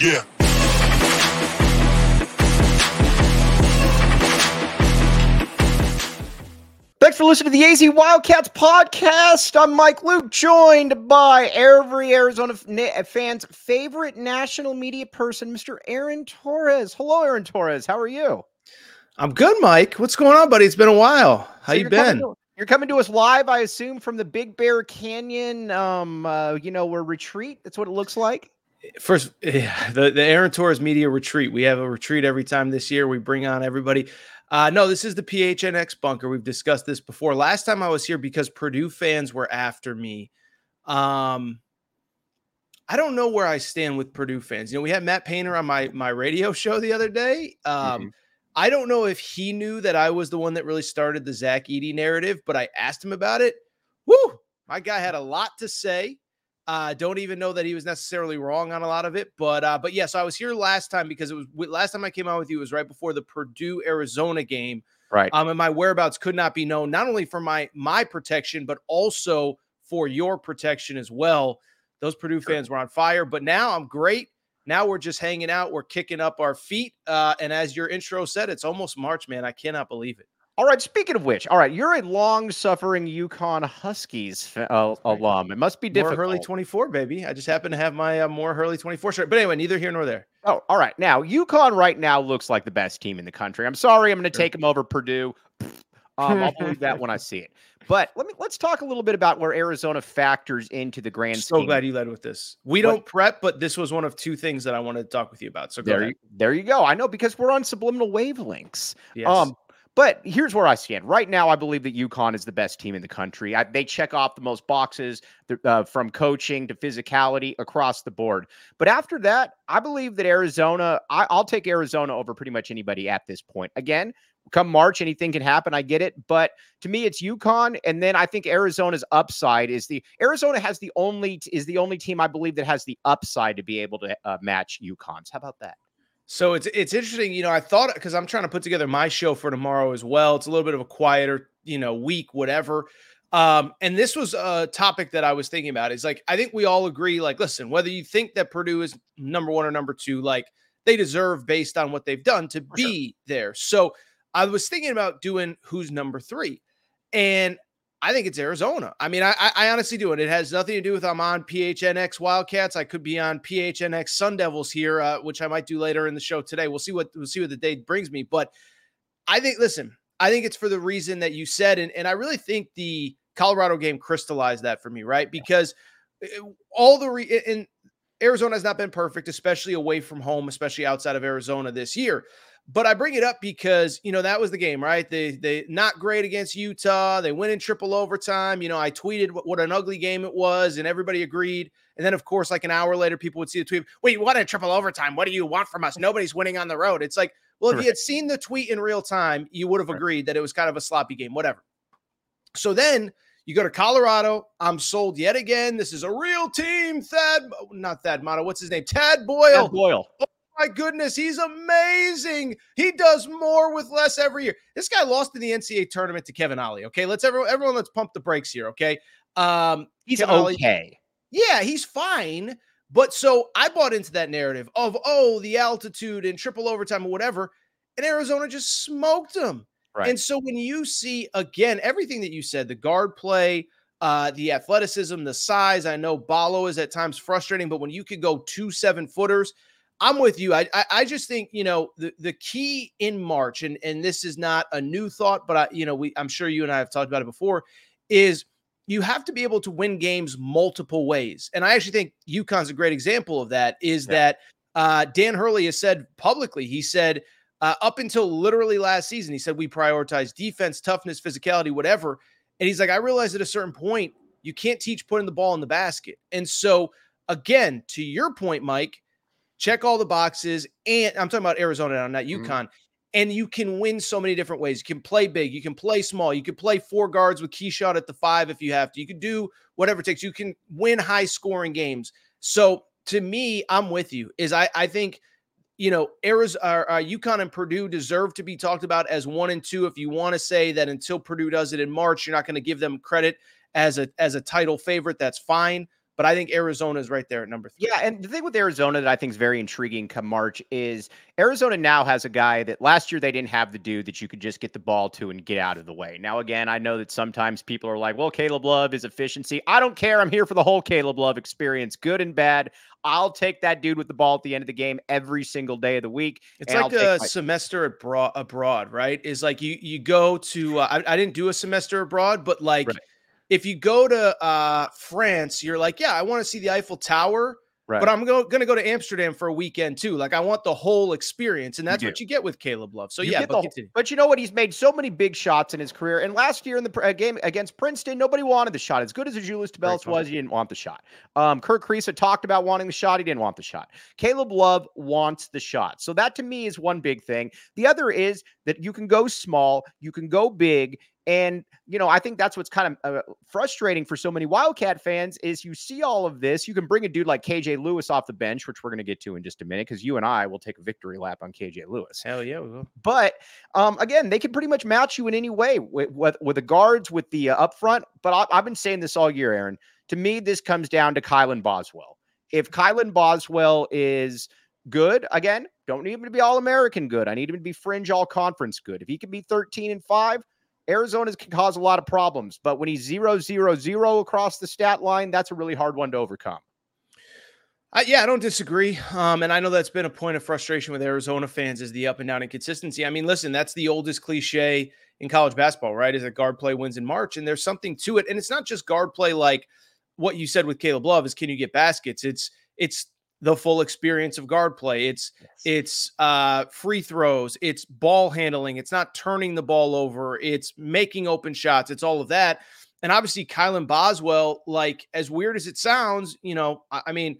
Yeah. Thanks for listening to the AZ Wildcats podcast. I'm Mike Luke, joined by every Arizona fan's favorite national media person, Mr. Aaron Torres. Hello, Aaron Torres. How are you? I'm good, Mike. What's going on, buddy? It's been a while. How so you been? To, you're coming to us live, I assume, from the Big Bear Canyon, um, uh, you know, where retreat. That's what it looks like. First, the the Aaron Torres Media Retreat. We have a retreat every time this year. We bring on everybody. Uh, no, this is the PHNX bunker. We've discussed this before. Last time I was here because Purdue fans were after me. Um, I don't know where I stand with Purdue fans. You know, we had Matt Painter on my my radio show the other day. Um, mm-hmm. I don't know if he knew that I was the one that really started the Zach Edey narrative, but I asked him about it. Woo! My guy had a lot to say. Uh, don't even know that he was necessarily wrong on a lot of it, but uh, but yes, yeah, so I was here last time because it was last time I came out with you was right before the Purdue Arizona game, right? Um, and my whereabouts could not be known, not only for my my protection, but also for your protection as well. Those Purdue sure. fans were on fire, but now I'm great. Now we're just hanging out, we're kicking up our feet, uh, and as your intro said, it's almost March, man. I cannot believe it. All right. Speaking of which, all right, you're a long-suffering UConn Huskies uh, alum. It must be difficult. More Hurley 24, baby. I just happen to have my uh, more Hurley 24 shirt. But anyway, neither here nor there. Oh, all right. Now UConn right now looks like the best team in the country. I'm sorry, I'm going to sure. take them over Purdue. Um, I'll believe that when I see it. But let me let's talk a little bit about where Arizona factors into the grand. So scheme. glad you led with this. We don't prep, but this was one of two things that I wanted to talk with you about. So there, you, there you go. I know because we're on subliminal wavelengths. Yes. Um, but here's where I stand. Right now, I believe that UConn is the best team in the country. I, they check off the most boxes uh, from coaching to physicality across the board. But after that, I believe that Arizona, I, I'll take Arizona over pretty much anybody at this point. Again, come March, anything can happen. I get it. But to me, it's UConn. And then I think Arizona's upside is the Arizona has the only is the only team I believe that has the upside to be able to uh, match UConn's. How about that? So it's it's interesting, you know. I thought because I'm trying to put together my show for tomorrow as well. It's a little bit of a quieter, you know, week, whatever. Um, and this was a topic that I was thinking about. Is like I think we all agree, like, listen, whether you think that Purdue is number one or number two, like they deserve based on what they've done to for be sure. there. So I was thinking about doing who's number three, and I think it's Arizona. I mean, I, I honestly do it. It has nothing to do with I'm on PHNX Wildcats. I could be on PHNX Sun Devils here, uh, which I might do later in the show today. We'll see what we'll see what the day brings me. But I think, listen, I think it's for the reason that you said, and, and I really think the Colorado game crystallized that for me, right? Because eh, all the re- and Arizona has not been perfect, especially away from home, especially outside of Arizona this year. But I bring it up because, you know, that was the game, right? They they not great against Utah. They went in triple overtime. You know, I tweeted what, what an ugly game it was, and everybody agreed. And then, of course, like an hour later, people would see the tweet. Wait, what a triple overtime? What do you want from us? Nobody's winning on the road. It's like, well, if you had seen the tweet in real time, you would have agreed that it was kind of a sloppy game, whatever. So then you go to Colorado. I'm sold yet again. This is a real team. Thad, oh, not Thad Matta. What's his name? Tad Boyle. Tad Boyle. Oh, My goodness, he's amazing. He does more with less every year. This guy lost in the NCAA tournament to Kevin Ollie. Okay, let's everyone, everyone let's pump the brakes here. Okay, um, he's Kevin okay. Ollie, yeah, he's fine. But so I bought into that narrative of oh the altitude and triple overtime or whatever, and Arizona just smoked them. Right. And so when you see again everything that you said, the guard play, uh, the athleticism, the size. I know Ballo is at times frustrating, but when you could go two seven footers I'm with you. I, I, I just think you know the the key in March, and and this is not a new thought, but I you know we I'm sure you and I have talked about it before, is you have to be able to win games multiple ways, and I actually think UConn's a great example of that. Is yeah. that uh, Dan Hurley has said publicly? He said uh, up until literally last season, he said we prioritize defense, toughness, physicality, whatever, and he's like I realized at a certain point you can't teach putting the ball in the basket, and so again to your point, Mike check all the boxes. And I'm talking about Arizona now, not UConn. Mm-hmm. And you can win so many different ways. You can play big, you can play small, you can play four guards with Keshad at the five if you have to. You can do whatever it takes. You can win high scoring games. So to me, I'm with you. Is I I think you know Arizona, uh, uh, UConn and Purdue deserve to be talked about as one and two. If you want to say that until Purdue does it in March, you're not going to give them credit as a as a title favorite, that's fine. But I think Arizona is right there at number three. Yeah, and the thing with Arizona that I think is very intriguing come March is Arizona now has a guy that last year they didn't have the dude that you could just get the ball to and get out of the way. Now, again, I know that sometimes people are like, well, Caleb Love is efficiency. I don't care. I'm here for the whole Caleb Love experience, good and bad. I'll take that dude with the ball at the end of the game every single day of the week. It's like a my- semester abroad, abroad, right? Is like you you go to. Uh, I, I, didn't do a semester abroad, but like right. If you go to uh, France, you're like, yeah, I want to see the Eiffel Tower Right. But I'm go, going to go to Amsterdam for a weekend too. Like I want the whole experience, and that's you what you get with Caleb Love. So you yeah, but, the, but, you know what? He's made so many big shots in his career. And last year in the uh, game against Princeton, nobody wanted the shot. As good as Julius Tubelis was, he didn't want the shot. Um, Kerr Kriisa talked about wanting the shot. He didn't want the shot. Caleb Love wants the shot. So that to me is one big thing. The other is that you can go small, you can go big, and, you know, I think that's what's kind of uh, frustrating for so many Wildcat fans is you see all of this. You can bring a dude like KJ Lewis off the bench, which we're going to get to in just a minute because you and I will take a victory lap on KJ Lewis. Hell yeah, we will. But um, again, they can pretty much match you in any way with, with, with the guards, with the uh, up front. But I, I've been saying this all year, Aaron. To me, this comes down to Kylan Boswell. If Kylan Boswell is good, again, don't need him to be all American good. I need him to be fringe all conference good. If he can be 13 and 5, Arizona can cause a lot of problems, but when he's zero zero zero across the stat line, that's a really hard one to overcome. Uh, yeah, I don't disagree. Um, and I know that's been a point of frustration with Arizona fans is the up and down inconsistency. I mean, listen, that's the oldest cliche in college basketball, right? Is that guard play wins in March, and there's something to it. And it's not just guard play like what you said with Caleb Love is can you get baskets? It's it's the full experience of guard play. It's yes. it's uh, free throws, it's ball handling, it's not turning the ball over, it's making open shots, it's all of that. And obviously, Kylan Boswell, like as weird as it sounds, you know, I, I mean,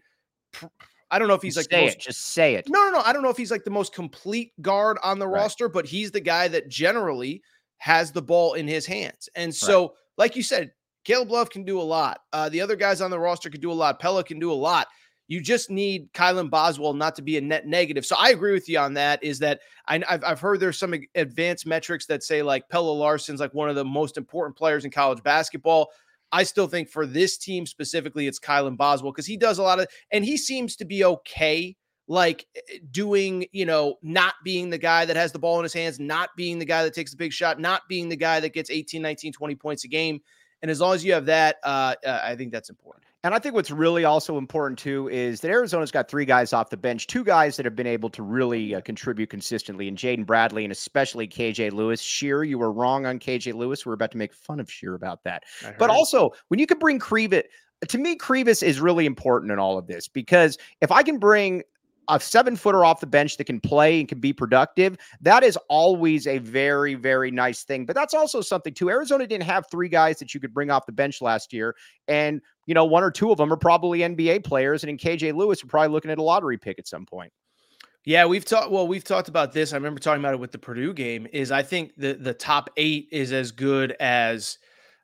pr- I don't know if he's just like most, it, just say it. No, no, no. I don't know if he's like the most complete guard on the right. roster, but he's the guy that generally has the ball in his hands. And so, right. like you said, Caleb Love can do a lot. Uh, the other guys on the roster can do a lot. Pelle can do a lot. You just need Kylan Boswell not to be a net negative. So I agree with you on that. Is that I, have I've heard there's some advanced metrics that say like Pelle Larsson's like one of the most important players in college basketball. I still think for this team specifically, it's Kylan Boswell because he does a lot of, and he seems to be okay like eh, eh, doing, you know, not being the guy that has the ball in his hands, not being the guy that takes the big shot, not being the guy that gets 18, 19, 20 points a game. And as long as you have that, uh, uh, I think that's important. And I think what's really also important too is that Arizona's got three guys off the bench, two guys that have been able to really uh, contribute consistently, and Jaden Bradley and especially KJ Lewis. Scheer, you were wrong on KJ Lewis. We're about to make fun of Scheer about that. But also, when you can bring Krivas, to me, Krivas is really important in all of this because if I can bring a seven footer off the bench that can play and can be productive, that is always a very, very nice thing. But that's also something too. Arizona didn't have three guys that you could bring off the bench last year. And, you know, one or two of them are probably NBA players. And in KJ Lewis, we're probably looking at a lottery pick at some point. Yeah, we've talked. Well, we've talked about this. I remember talking about it with the Purdue game. Is I think the the top eight is as good as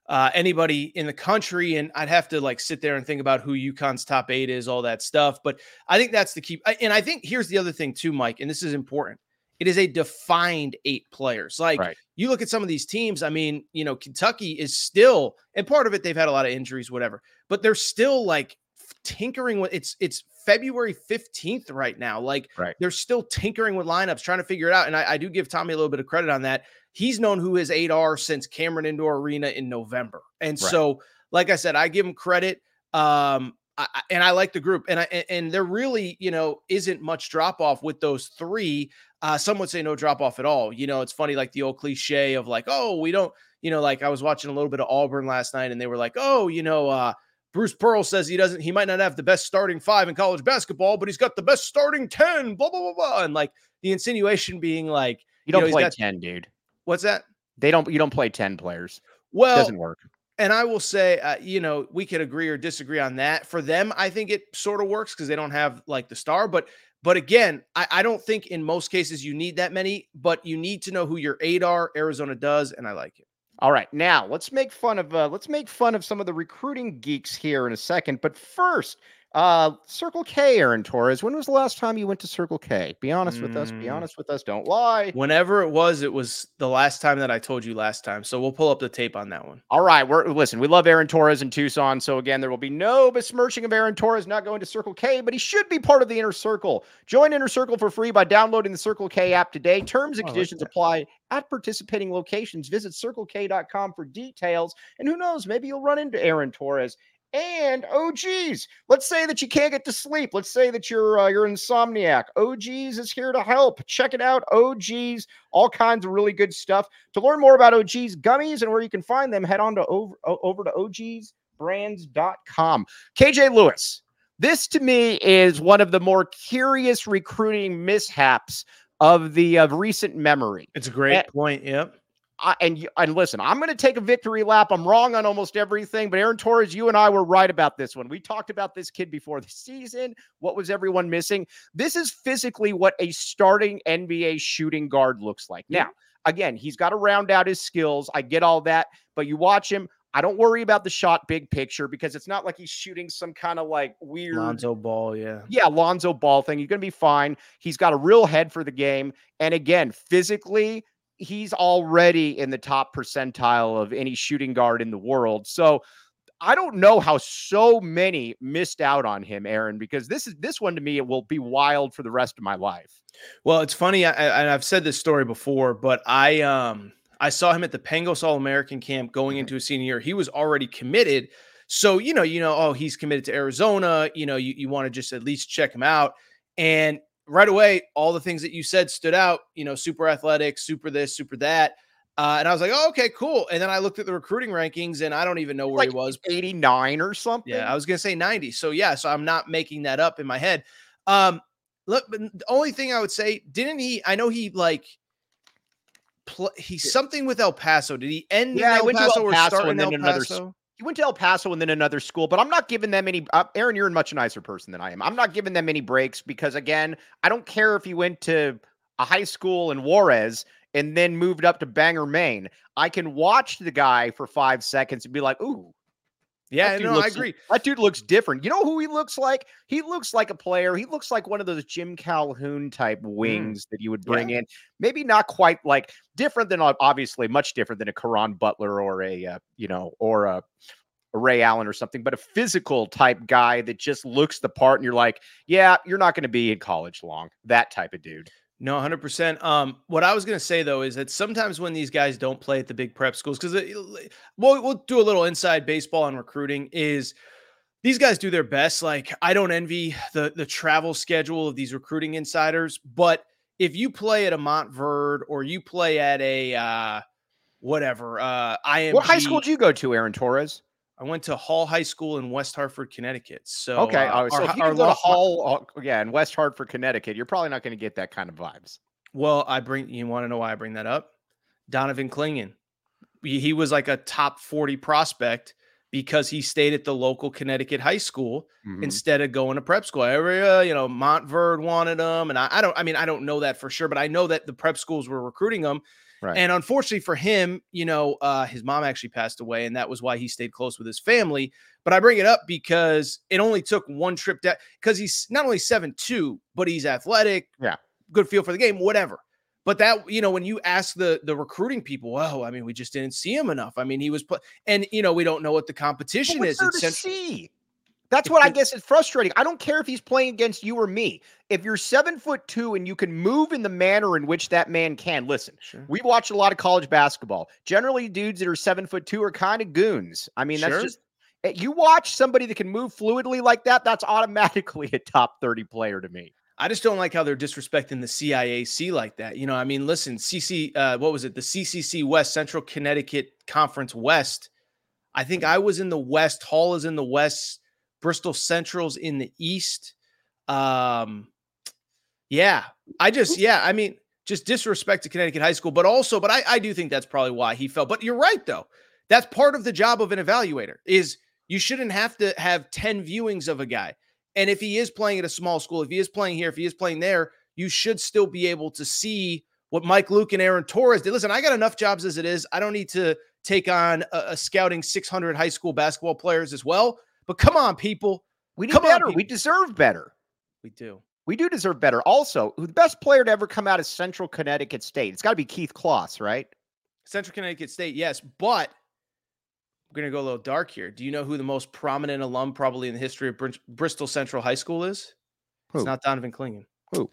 uh, anybody in the country. And I'd have to like sit there and think about who UConn's top eight is, all that stuff. But I think that's the key. And I think here's the other thing too, Mike, and this is important. It is a defined eight players. Like right. you look at some of these teams, I mean, you know, Kentucky is still, and part of it, they've had a lot of injuries, whatever, but they're still like tinkering with it's, it's February 15th right now. Like right. they're still tinkering with lineups, trying to figure it out. And I, I do give Tommy a little bit of credit on that he's known who his eight are since Cameron Indoor Arena in November. And right. so, like I said, I give him credit. Um, I, and I like the group, and I and there really, you know, isn't much drop off with those three. Uh, some would say no drop off at all. You know, it's funny, like the old cliche of like, oh, we don't, you know, like I was watching a little bit of Auburn last night, and they were like, oh, you know, uh, Bruce Pearl says he doesn't, he might not have the best starting five in college basketball, but he's got the best starting 10, blah, blah, blah, blah. And like the insinuation being like, you don't you know, play got, 10, dude. What's that? They don't. You don't play ten players. Well, it doesn't work. And I will say, uh, you know, we could agree or disagree on that. For them, I think it sort of works because they don't have like the star. But but again, I, I, don't think in most cases you need that many. But you need to know who your eight are. Arizona does, and I like it. All right, now let's make fun of uh, let's make fun of some of the recruiting geeks here in a second. But first, Uh, Circle K, Aaron Torres. When was the last time you went to Circle K? Be honest mm. with us. Be mm. honest with us. Don't lie. Whenever it was, it was the last time that I told you last time. So we'll pull up the tape on that one. All right. We're listen. We love Aaron Torres in Tucson. So again, there will be no besmirching of Aaron Torres not going to Circle K, but he should be part of the inner circle. Join Inner Circle for free by downloading the Circle K app today. Terms and conditions like apply at participating locations. Visit circlek.com for details. And who knows, maybe you'll run into Aaron Torres and OGs. Let's say that you can't get to sleep. Let's say that you're uh, you're insomniac. OGs is here to help. Check it out. OGs, all kinds of really good stuff. To learn more about OGs gummies and where you can find them, head on to over over to ogsbrands.com. KJ Lewis. This to me is one of the more curious recruiting mishaps of the of recent memory. It's a great and, point. Yep. I, and and listen, I'm going to take a victory lap. I'm wrong on almost everything, but Aaron Torres, you and I were right about this one. We talked about this kid before the season. What was everyone missing? This is physically what a starting NBA shooting guard looks like. Now, again, he's got to round out his skills. I get all that, but you watch him. I don't worry about the shot big picture because it's not like he's shooting some kind of like weird Lonzo ball, yeah. Yeah, Lonzo ball thing. You're going to be fine. He's got a real head for the game. And again, physically, he's already in the top percentile of any shooting guard in the world. So I don't know how so many missed out on him, Aaron, because this is this one to me it will be wild for the rest of my life. Well, it's funny, and I've said this story before, but I um I saw him at the Pangos All American camp going mm-hmm. into his senior year. He was already committed. So, you know, you know, oh, he's committed to Arizona. You know, you, you want to just at least check him out. And right away, all the things that you said stood out, you know, super athletic, super this, super that. Uh, and I was like, oh, okay, cool. And then I looked at the recruiting rankings and I don't even know where like he was 89 or something. Yeah, I was going to say 90. So, yeah, so I'm not making that up in my head. Um, look, but the only thing I would say, didn't he? I know he like, play, he's something with El Paso. Did he end yeah, in El Paso, El Paso or start in El Paso? Went to El Paso and then another school, but I'm not giving them any. Uh, Aaron, you're a much nicer person than I am. I'm not giving them any breaks because, again, I don't care if he went to a high school in Juarez and then moved up to Bangor, Maine. I can watch the guy for five seconds and be like, ooh, yeah, no, looks, I agree. That dude looks different. You know who he looks like? He looks like a player. He looks like one of those Jim Calhoun type mm. wings mm. that you would bring yeah. in. Maybe not quite like different than obviously much different than a Caron Butler or a uh, you know or a, a Ray Allen or something, but a physical type guy that just looks the part, and you're like, yeah, you're not going to be in college long. That type of dude. No, 100%. Um, what I was going to say though is that sometimes when these guys don't play at the big prep schools, because we'll, we'll do a little inside baseball on recruiting, is these guys do their best. Like, I don't envy the, the travel schedule of these recruiting insiders, but if you play at a Montverde or you play at a uh, whatever, uh, I am What high school did you go to, Aaron Torres? I went to Hall High School in West Hartford, Connecticut. So okay, uh, so our, if you our, go to Hall, uh, yeah, in West Hartford, Connecticut, you're probably not going to get that kind of vibes. Well, I bring you want to know why I bring that up? Donovan Clingan, he, he was like a top forty prospect because he stayed at the local Connecticut high school mm-hmm. instead of going to prep school. Every, uh, you know, Montverde wanted him, and I, I, don't. I mean, I don't know that for sure, but I know that the prep schools were recruiting him Right. And unfortunately for him, you know, uh, his mom actually passed away, and that was why he stayed close with his family. But I bring it up because it only took one trip down because he's not only seven two, but he's athletic. Yeah, good feel for the game, whatever. But that you know, when you ask the the recruiting people, oh, I mean, we just didn't see him enough. I mean, he was put, and you know, we don't know what the competition is. It's to see? That's what I guess is frustrating. I don't care if he's playing against you or me. If you're seven foot two and you can move in the manner in which that man can, listen, sure. we watch a lot of college basketball. Generally, dudes that are seven foot two are kind of goons. I mean, that's sure. just eh, you watch somebody that can move fluidly like that, that's automatically a top 30 player to me. I just don't like how they're disrespecting the CIAC like that. You know, I mean, listen, CC, uh, what was it? The CCC West, Central Connecticut Conference West. I think I was in the West. Hall is in the West. Bristol Central's in the East. Um, yeah, I just, yeah, I mean, just disrespect to Connecticut high school, but also, but I, I do think that's probably why he fell. But you're right, though. That's part of the job of an evaluator is you shouldn't have to have 10 viewings of a guy. And if he is playing at a small school, if he is playing here, if he is playing there, you should still be able to see what Mike Luke and Aaron Torres did. Listen, I got enough jobs as it is. I don't need to take on a, a scouting 600 high school basketball players as well. But come on, people. We need Come better. On, we deserve better. We do. We do deserve better. Also, the best player to ever come out of Central Connecticut State? It's got to be Keith Closs, right? Central Connecticut State, yes. But we're going to go a little dark here. Do you know who the most prominent alum probably in the history of Br- Bristol Central High School is? Who? It's not Donovan Clingan. Who?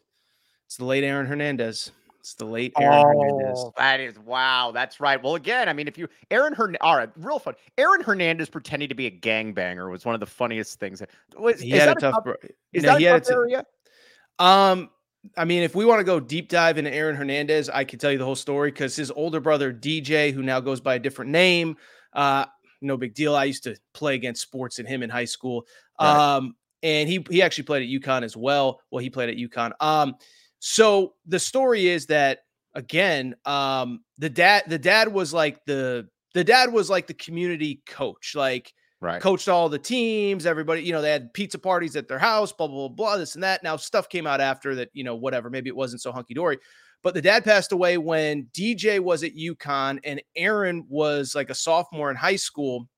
It's the late Aaron Hernandez. It's the late Aaron oh, Hernandez. That is wow. That's right. Well, again, I mean, if you Aaron Hernandez, all right, real fun. Aaron Hernandez pretending to be a gangbanger was one of the funniest things. Was, he had a tough. Tough, is no, that a tough area? Um, I mean, if we want to go deep dive into Aaron Hernandez, I can tell you the whole story because his older brother DJ, who now goes by a different name, uh, no big deal. I used to play against sports and him in high school. Right. Um, and he he actually played at UConn as well. Well, he played at UConn. Um, so the story is that again, um, the dad the dad was like the the dad was like the community coach, like right. coached all the teams, everybody, you know, they had pizza parties at their house, blah, blah, blah, blah, this and that. Now stuff came out after that, you know, whatever. Maybe it wasn't so hunky dory. But the dad passed away when DJ was at UConn and Aaron was like a sophomore in high school.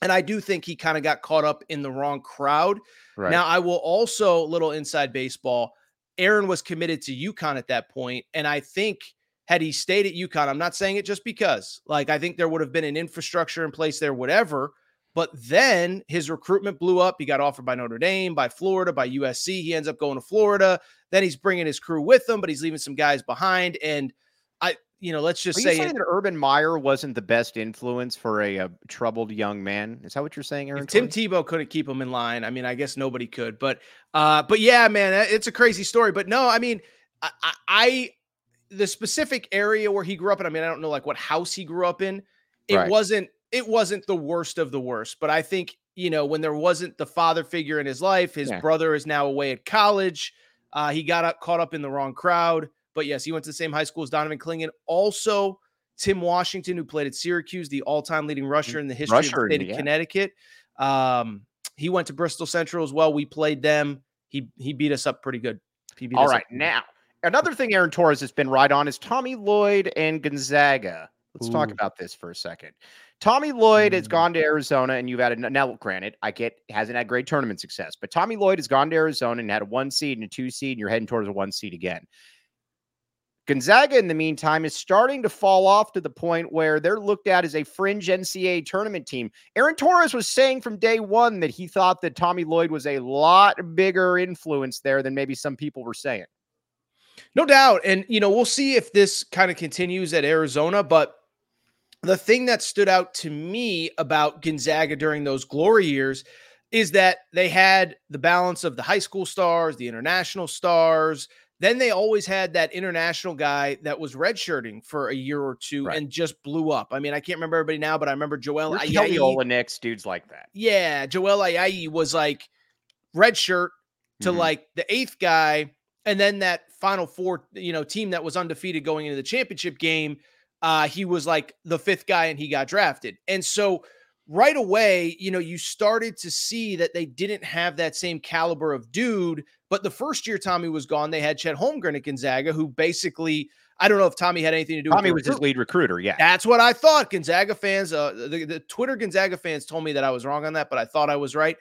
And I do think he kind of got caught up in the wrong crowd. Right. Now, I will also, little inside baseball, Aaron was committed to UConn at that point, And I think had he stayed at UConn, I'm not saying it just because, like, I think there would have been an infrastructure in place there, whatever. But then his recruitment blew up. He got offered by Notre Dame, by Florida, by USC. He ends up going to Florida. Then he's bringing his crew with him, but he's leaving some guys behind. And you know, let's just Are say saying that Urban Meyer wasn't the best influence for a, a troubled young man. Is that what you're saying, Aaron? Tim Tebow couldn't keep him in line. I mean, I guess nobody could, but, uh, but yeah, man, it's a crazy story. But no, I mean, I, I the specific area where he grew up in. I mean, I don't know like what house he grew up in. It right. wasn't it wasn't the worst of the worst, but I think, you know, when there wasn't the father figure in his life, his yeah. brother is now away at college. Uh, he got up, caught up in the wrong crowd. But yes, he went to the same high school as Donovan Clingan. Also, Tim Washington, who played at Syracuse, the all-time leading rusher in the history rusher, of the state yeah. of Connecticut. Um, he went to Bristol Central as well. We played them. He he beat us up pretty good. All right, now another thing Aaron Torres has been right on is Tommy Lloyd and Gonzaga. Let's Ooh. talk about this for a second. Tommy Lloyd has mm. gone to Arizona, and you've had a now. Granted, I get hasn't had great tournament success, but Tommy Lloyd has gone to Arizona and had a one seed and a two seed, and you're heading towards a one seed again. Gonzaga, in the meantime, is starting to fall off to the point where they're looked at as a fringe NCAA tournament team. Aaron Torres was saying from day one that he thought that Tommy Lloyd was a lot bigger influence there than maybe some people were saying. No doubt. And, you know, we'll see if this kind of continues at Arizona, but the thing that stood out to me about Gonzaga during those glory years is that they had the balance of the high school stars, the international stars. Then they always had that international guy that was redshirting for a year or two right. and just blew up. I mean, I can't remember everybody now, but I remember Joel Kelly Olynyk, dudes like that. Yeah, Joel Ayayi was like redshirt to mm-hmm. like the eighth guy, and then that final four, you know, team that was undefeated going into the championship game uh, he was like the fifth guy and he got drafted. And so right away, you know, you started to see that they didn't have that same caliber of dude. But the first year Tommy was gone, they had Chet Holmgren at Gonzaga, who basically, I don't know if Tommy had anything to do Tommy with Tommy was his lead recruiter. Yeah. That's what I thought. Gonzaga fans, uh, the, the Twitter Gonzaga fans told me that I was wrong on that, but I thought I was right.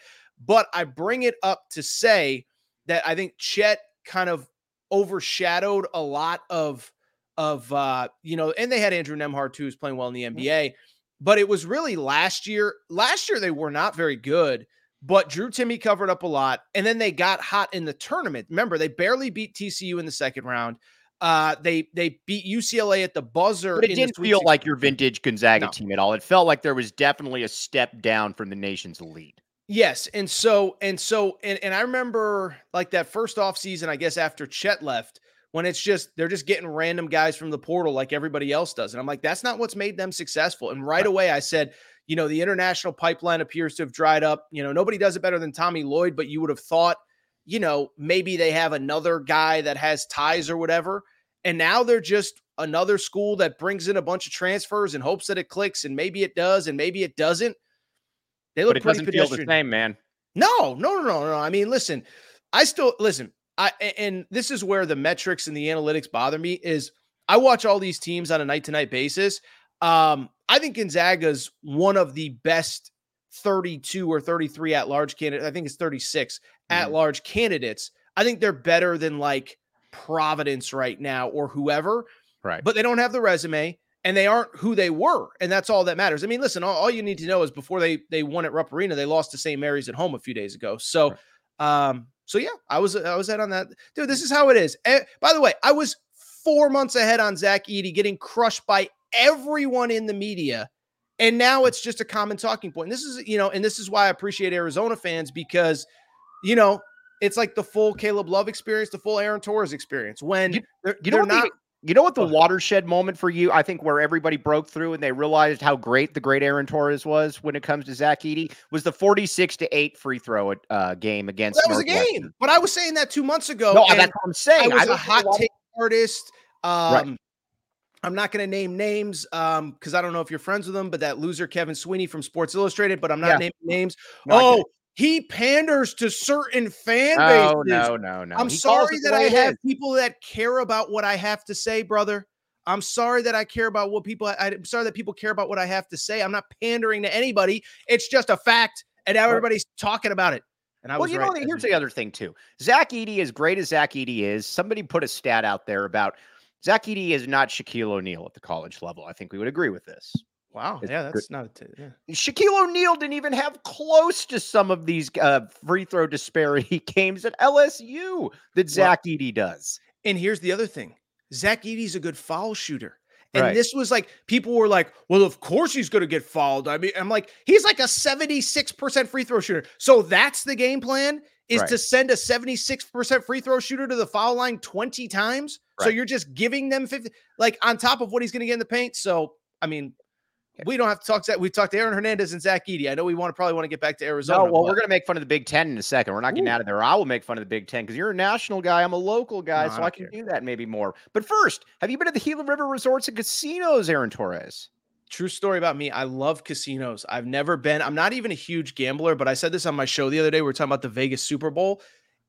But I bring it up to say that I think Chet kind of overshadowed a lot of of uh, you know, and they had Andrew Nembhard too, who's playing well in the NBA. Mm-hmm. But it was really last year. Last year they were not very good, but Drew Timme covered up a lot, and then they got hot in the tournament. Remember, they barely beat TCU in the second round. Uh, they they beat UCLA at the buzzer. But it didn't feel like your vintage Gonzaga no. team at all. It felt like there was definitely a step down from the nation's elite. Yes, and so and so and and I remember like that first off season, I guess after Chet left, when it's just they're just getting random guys from the portal like everybody else does. And I'm like, that's not what's made them successful. And right away I said, you know, the international pipeline appears to have dried up. You know, nobody does it better than Tommy Lloyd, but you would have thought, you know, maybe they have another guy that has ties or whatever. And now they're just another school that brings in a bunch of transfers and hopes that it clicks, and maybe it does, and maybe it doesn't. They look but it pretty doesn't pedestrian. feel the same, man. No, no, no, no, no. I mean, listen, I still listen. I and this is where the metrics and the analytics bother me is I watch all these teams on a night to night basis. Um, I think Gonzaga's one of the best 32 or 33 at large candidates. I think it's 36 mm-hmm. at large candidates. I think they're better than like Providence right now or whoever. Right. But they don't have the resume and they aren't who they were. And that's all that matters. I mean, listen, all, all you need to know is before they they won at Rupp Arena, they lost to St. Mary's at home a few days ago. So right. um, so yeah, I was I was ahead on that. Dude, this is how it is. And, by the way, I was four months ahead on Zach Edey getting crushed by everyone in the media. And now it's just a common talking point. And this is, you know, and this is why I appreciate Arizona fans because, you know, it's like the full Caleb Love experience, the full Aaron Torres experience. When you, they're, you they're not. you know what the watershed moment for you, I think, where everybody broke through and they realized how great the great Aaron Torres was when it comes to Zach Edey was the 46 to 8 free throw uh, game against. Well, that was a game. But I was saying that two months ago. No, that's what I'm saying. I was I a hot take artist. Um, right. I'm not going to name names um because I don't know if you're friends with them, but that loser Kevin Sweeney from Sports Illustrated, but I'm not yeah. naming names. Not oh, he panders to certain fan bases. Oh, no, no, no. I'm he sorry that I have people that care about what I have to say, brother. I'm sorry that I care about what people. I, am sorry that people care about what I have to say. I'm not pandering to anybody. It's just a fact, and now everybody's talking about it. And I well, you right. know, here's the other thing too. Zach Edey, as great as Zach Edey is, somebody put a stat out there about Zach Edey is not Shaquille O'Neal at the college level. I think we would agree with this. Wow. It's yeah, that's good. not a t- yeah. Shaquille O'Neal didn't even have close to some of these uh, free throw disparity games at LSU that Zach well, Edey does. And here's the other thing Zach Edey's a good foul shooter. And right. this was like, people were like, well, of course he's going to get fouled. I mean, I'm like, he's like a 76% free throw shooter. So that's the game plan is right. to send a 76% free throw shooter to the foul line 20 times. Right. So you're just giving them 50, like on top of what he's going to get in the paint. So, I mean, we don't have to talk to we talked to Aaron Hernandez and Zach Edey. I know we want to probably want to get back to Arizona. No, well, but... we're gonna make fun of the Big Ten in a second. We're not getting Ooh. out of there. I will make fun of the Big Ten because you're a national guy. I'm a local guy, no, so I, I can care. do that maybe more. But first, have you been to the Gila River Resorts and Casinos, Aaron Torres? True story about me. I love casinos. I've never been, I'm not even a huge gambler, but I said this on my show the other day. We are talking about the Vegas Super Bowl.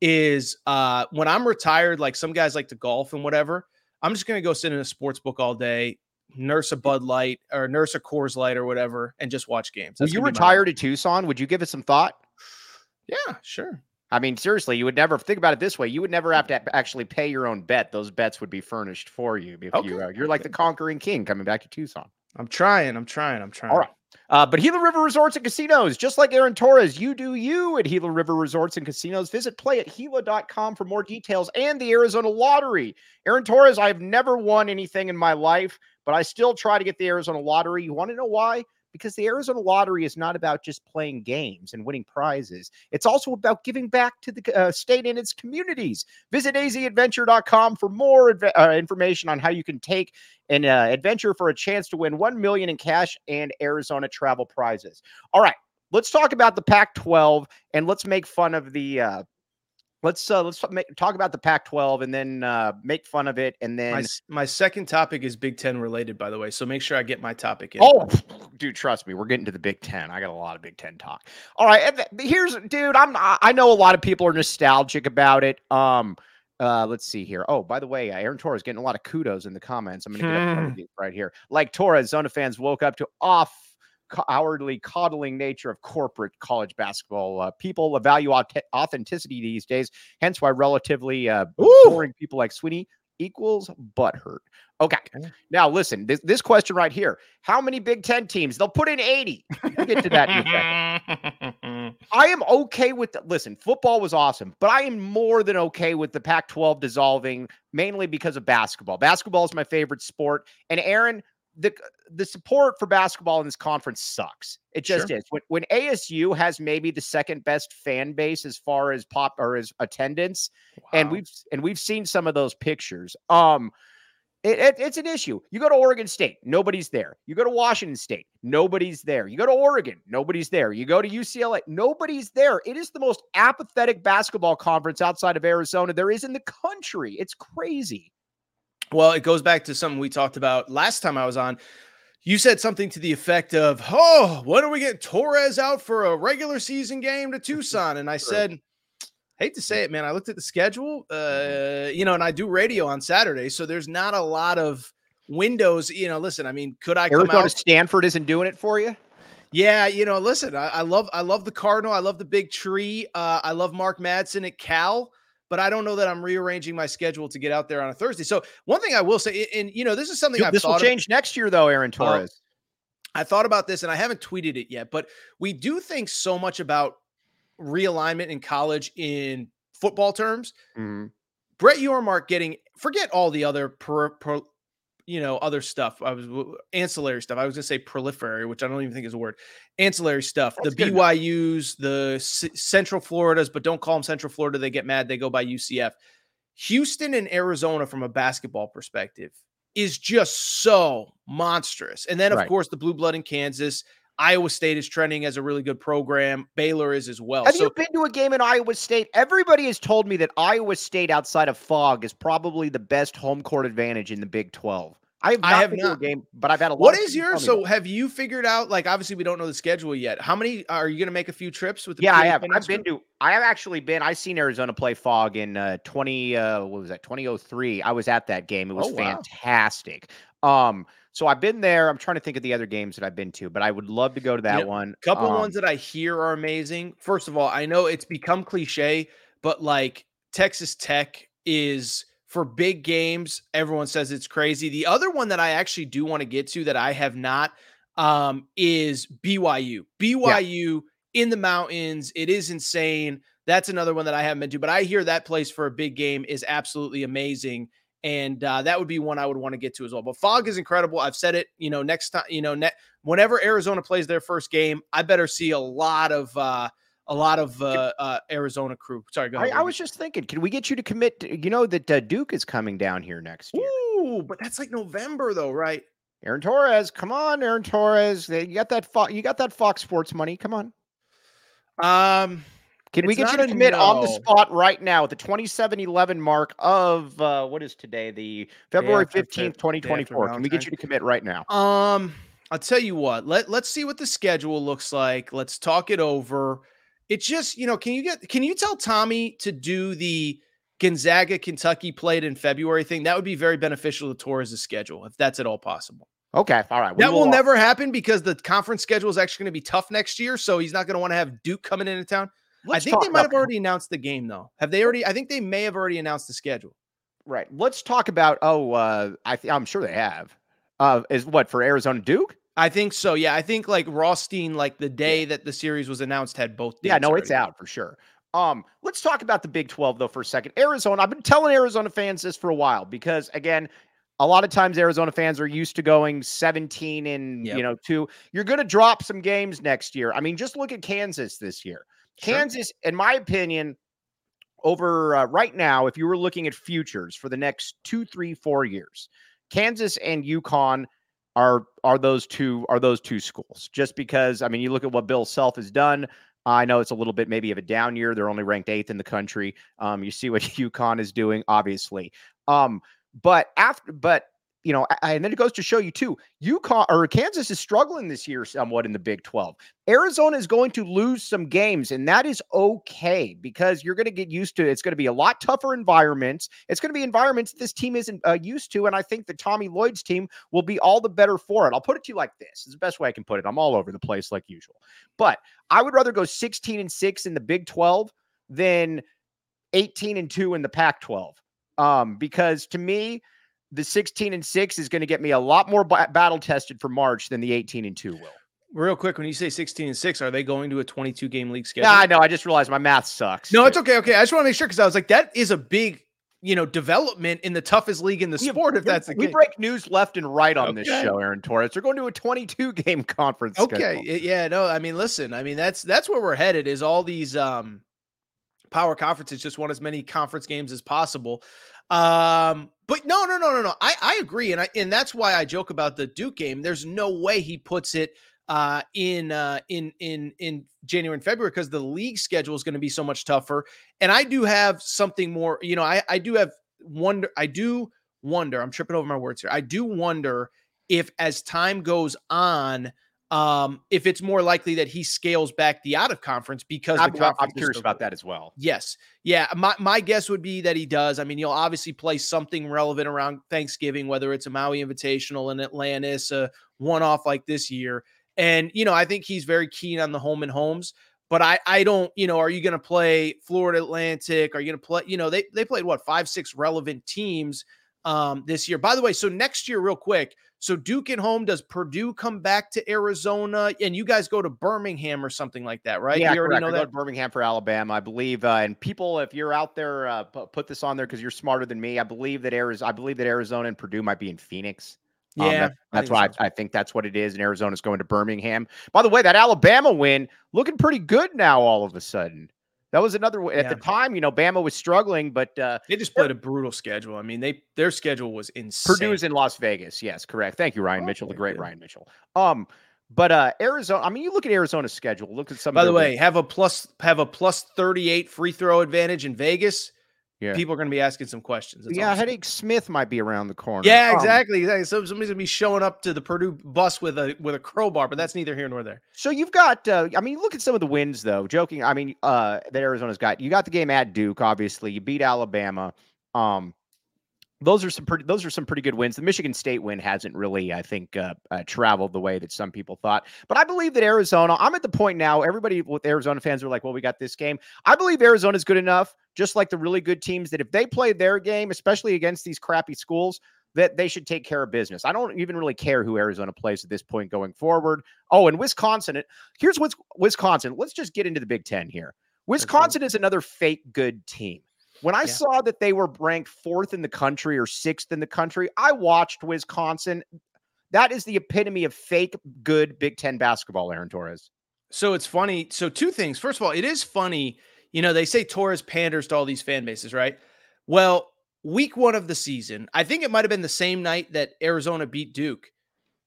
Is uh when I'm retired, like some guys like to golf and whatever. I'm just gonna go sit in a sports book all day, nurse a Bud Light or nurse a Coors Light or whatever, and just watch games. That's you retired at Tucson, would you give it some thought? Yeah, sure. I mean, seriously, you would never think about it this way. You would never have to actually pay your own bet. Those bets would be furnished for you. If okay. you, uh, you're like the conquering king coming back to Tucson. I'm trying. I'm trying. I'm trying. All right. Uh, but Gila River Resorts and Casinos, just like Aaron Torres, you do you at Gila River Resorts and Casinos. Visit play at playatgila.com for more details and the Arizona Lottery. Aaron Torres, I've never won anything in my life, but I still try to get the Arizona Lottery. You want to know why? Because the Arizona Lottery is not about just playing games and winning prizes. It's also about giving back to the uh, state and its communities. Visit azadventure.com for more uh, information on how you can take an uh, adventure for a chance to win 1 million in cash and Arizona travel prizes. All right, let's talk about the Pac-12 and let's make fun of the uh, let's uh let's make, talk about the Pac-12 and then uh make fun of it and then my, my second topic is Big 10 related by the way so make sure I get my topic in. Oh dude trust me we're getting to the Big 10 I got a lot of Big 10 talk. All right here's dude I'm I know a lot of people are nostalgic about it um uh, let's see here. Oh, by the way, uh, Aaron Torres getting a lot of kudos in the comments. I'm going to get up these right here. Like Torres, Zona fans woke up to off cowardly coddling nature of corporate college basketball. Uh, people value authenticity these days, hence why relatively uh, boring people like Sweeney equals butthurt. Okay. okay. Now listen, this, this question right here. How many Big Ten teams? They'll put in 80. We'll get to that in a second. I am okay with the, listen, football was awesome, but I am more than okay with the Pac-12 dissolving, mainly because of basketball. Basketball is my favorite sport. And Aaron, the the support for basketball in this conference sucks. It just sure. is. When, when ASU has maybe the second best fan base as far as pop or as attendance, wow. and we've and we've seen some of those pictures. Um, it, it, it's an issue. You go to Oregon State, nobody's there. You go to Washington State, nobody's there. You go to Oregon, nobody's there. You go to UCLA, nobody's there. It is the most apathetic basketball conference outside of Arizona there is in the country. It's crazy. Well, it goes back to something we talked about last time I was on. You said something to the effect of, "Oh, when are we getting Torres out for a regular season game to Tucson?" And I said, "Hate to say it, man. I looked at the schedule, uh, you know, and I do radio on Saturday, so there's not a lot of windows. You know, listen, I mean, could I Arizona come out? Stanford isn't doing it for you." Yeah, you know, listen, I, I, love I love the Cardinal. I love the big tree. Uh, I love Mark Madsen at Cal, but I don't know that I'm rearranging my schedule to get out there on a Thursday. So one thing I will say, and you know, this is something I've this will change next year, though, Aaron Torres. I thought about this, and I haven't tweeted it yet, but we do think so much about realignment in college in football terms. Mm-hmm. Brett Yormark getting forget all the other per, per, you know, other stuff. I was ancillary stuff. I was gonna say proliferary, which I don't even think is a word. Ancillary stuff. That's the BYU's, the C- Central Floridas, but don't call them Central Florida. They get mad. They go by UCF. Houston and Arizona, from a basketball perspective, is just so monstrous. And then, of right. course, the blue blood in Kansas. Iowa State is trending as a really good program. Baylor is as well. Have so, you been to a game in Iowa State? Everybody has told me that Iowa State outside of fog is probably the best home court advantage in the Big 12. I have not I have been not. to a game, but I've had a lot. What is yours? So have you figured out? Like, obviously, we don't know the schedule yet. How many are you going to make a few trips with? yeah, PA I have. I've been to. I have actually been. I've seen Arizona play Phog in uh, twenty. Uh, what was that? Twenty oh three. I was at that game. It was oh, fantastic. Wow. Um. So I've been there. I'm trying to think of the other games that I've been to, but I would love to go to that you know, one. A couple um, ones that I hear are amazing. First of all, I know it's become cliche, but like Texas Tech is for big games. Everyone says it's crazy. The other one that I actually do want to get to that I have not um, is BYU. BYU yeah. in the mountains. It is insane. That's another one that I haven't been to, but I hear that place for a big game is absolutely amazing. And uh, that would be one I would want to get to as well. But Phog is incredible. I've said it. You know, next time, you know, ne- whenever Arizona plays their first game, I better see a lot of uh, a lot of uh, uh, Arizona crew. Sorry, go ahead. I, I, was just thinking, can we get you to commit? To, you know that uh, Duke is coming down here next year. Ooh, but that's like November though, right? Aaron Torres, come on, Aaron Torres. You got that Fox, you got that Fox Sports money. Come on. Um, can we get you to commit no. on the spot right now at the 2711 mark of uh, what is today, the February 15th, 2024? Can we get you to commit right now? Um, I'll tell you what. Let let's see what the schedule looks like. Let's talk it over. It's just, you know, can you get can you tell Tommy to do the Gonzaga Kentucky played in February thing? That would be very beneficial to Torres' schedule if that's at all possible. Okay, all right. We that will, will never happen because the conference schedule is actually going to be tough next year. So he's not going to want to have Duke coming into town. Let's I think they might have already announced the game though. Have they already? I think they may have already announced the schedule. Right. Let's talk about. Oh, uh, I th- I'm sure they have. Uh, is what for Arizona Duke? I think so. Yeah, I think like Rothstein, like the day yeah. that the series was announced, had both. Yeah, no, it's out for sure. Um, let's talk about the Big 12 though for a second. Arizona, I've been telling Arizona fans this for a while because again, a lot of times Arizona fans are used to going 17 and yep. you know, two. You're going to drop some games next year. I mean, just look at Kansas this year. Sure. Kansas, in my opinion, over uh, right now, if you were looking at futures for the next two, three, four years, Kansas and UConn are are those two are those two schools. Just because I mean, you look at what Bill Self has done. I know it's a little bit maybe of a down year. They're only ranked eighth in the country. Um, you see what UConn is doing, obviously. Um, but after, but you know, and then it goes to show you too, UConn or Kansas is struggling this year somewhat in the Big 12. Arizona is going to lose some games, and that is okay because you're going to get used to it. It's going to be a lot tougher environments. It's going to be environments this team isn't uh, used to, and I think that Tommy Lloyd's team will be all the better for it. I'll put it to you like this: is the best way I can put it. I'm all over the place like usual, but I would rather go 16 and six in the Big 12 than 18 and two in the Pac 12. Um, because to me, the 16 and 6 is going to get me a lot more b- battle tested for March than the 18 and 2 will. Real quick, when you say 16 and 6, are they going to a 22 game league schedule? Yeah, I know. I just realized my math sucks. No, it's okay. Okay. I just want to make sure because I was like, that is a big, you know, development in the toughest league in the we sport, if that's the we case. We break news left and right on okay. this show, Aaron Torres. They're going to a 22 game conference. Okay. Schedule. Yeah, no, I mean, listen, I mean, that's that's where we're headed is all these um power conferences just want as many conference games as possible. Um, but no, no, no, no, no. I, I agree, and I and that's why I joke about the Duke game. There's no way he puts it uh, in uh, in in in January and February because the league schedule is going to be so much tougher. And I do have something more. You know, I I do have wonder. I do wonder. I'm tripping over my words here. I do wonder if as time goes on um, if it's more likely that he scales back the out of conference because I'm, I'm curious about that as well. Yes. Yeah. My, my guess would be that he does. I mean, you'll obviously play something relevant around Thanksgiving, whether it's a Maui Invitational in Atlantis, a one off like this year. And, you know, I think he's very keen on the home and homes. But I, I don't, you know, are you going to play Florida Atlantic? Are you going to play, you know, they, they played what, five, six relevant teams um, this year. By the way, so next year, real quick, so Duke at home, does Purdue come back to Arizona and you guys go to Birmingham or something like that, right? Yeah, you already correct. know that Birmingham for Alabama, I believe. Uh, and people, if you're out there, uh, put this on there because you're smarter than me. I believe that Arizona, I believe that Arizona and Purdue might be in Phoenix. Um, yeah, that, that's why so. I, I, think that's what it is. And Arizona's going to Birmingham. By the way, that Alabama win looking pretty good now. All of a sudden, that was another way. At the time, you know, Bama was struggling, but uh, they just played a brutal schedule. I mean, they their schedule was insane. Purdue's in Las Vegas. Yes, correct. Thank you, Ryan oh, Mitchell, the great Ryan Mitchell. Um, but uh Arizona, I mean, you look at Arizona's schedule. Look at some. By the way, have a plus have a plus thirty eight free throw advantage in Vegas yeah. people are going to be asking some questions. That's yeah, Headache Smith might be around the corner. Yeah, um, exactly. exactly. So somebody's going to be showing up to the Purdue bus with a with a crowbar, but that's neither here nor there. So you've got, uh, I mean, look at some of the wins though. Joking, I mean, uh, that Arizona's got. You got the game at Duke, obviously. You beat Alabama. Um, those are some pretty those are some pretty good wins. The Michigan State win hasn't really, I think, uh, uh, traveled the way that some people thought. But I believe that Arizona. I'm at the point now. Everybody with Arizona fans are like, "Well, we got this game." I believe Arizona's good enough, just like the really good teams, that if they play their game, especially against these crappy schools, that they should take care of business. I don't even really care who Arizona plays at this point going forward. Oh, and Wisconsin. Here's what's Wisconsin. Let's just get into the Big Ten here. Wisconsin is another fake good team. When I yeah. saw that they were ranked fourth in the country or sixth in the country, I watched Wisconsin. That is the epitome of fake good Big Ten basketball, Aaron Torres. So it's funny. So, two things. First of all, it is funny. You know, they say Torres panders to all these fan bases, right? Well, week one of the season, I think it might have been the same night that Arizona beat Duke.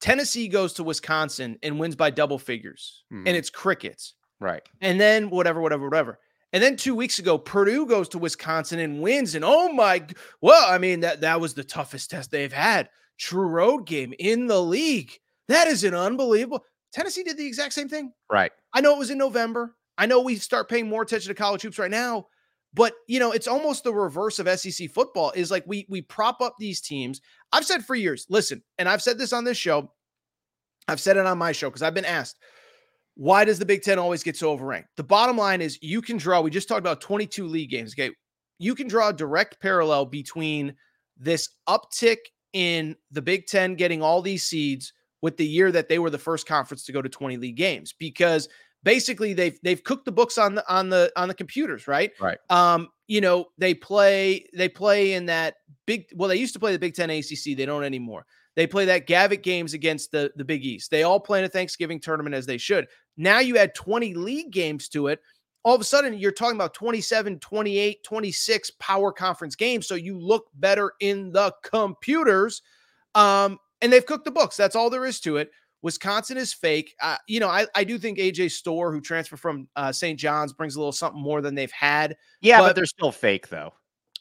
Tennessee goes to Wisconsin and wins by double figures, hmm. and it's crickets. Right. And then whatever, whatever, whatever. And then two weeks ago, Purdue goes to Wisconsin and wins. And oh my, well, I mean, that, that was the toughest test they've had. True road game in the league. That is an unbelievable. Tennessee did the exact same thing. Right. I know it was in November. I know we start paying more attention to college hoops right now, but you know, it's almost the reverse of SEC football is like we we prop up these teams. I've said for years, listen, and I've said this on this show. I've said it on my show because I've been asked, why does the Big Ten always get so overranked? The bottom line is you can draw, we just talked about 22 league games. Okay. You can draw a direct parallel between this uptick in the Big Ten getting all these seeds with the year that they were the first conference to go to 20 league games because basically they've they've cooked the books on the on the on the computers, right? Right. Um, you know, they play they play in that big well, they used to play the Big Ten ACC, they don't anymore. They play that Gavitt games against the, the Big East. They all play in a Thanksgiving tournament as they should. Now you add 20 league games to it. All of a sudden, you're talking about 27, 28, 26 power conference games. So you look better in the computers. Um, and they've cooked the books. That's all there is to it. Wisconsin is fake. Uh, you know, I, I do think AJ Storr, who transferred from uh, St. John's, brings a little something more than they've had. Yeah, but, but they're still fake, though.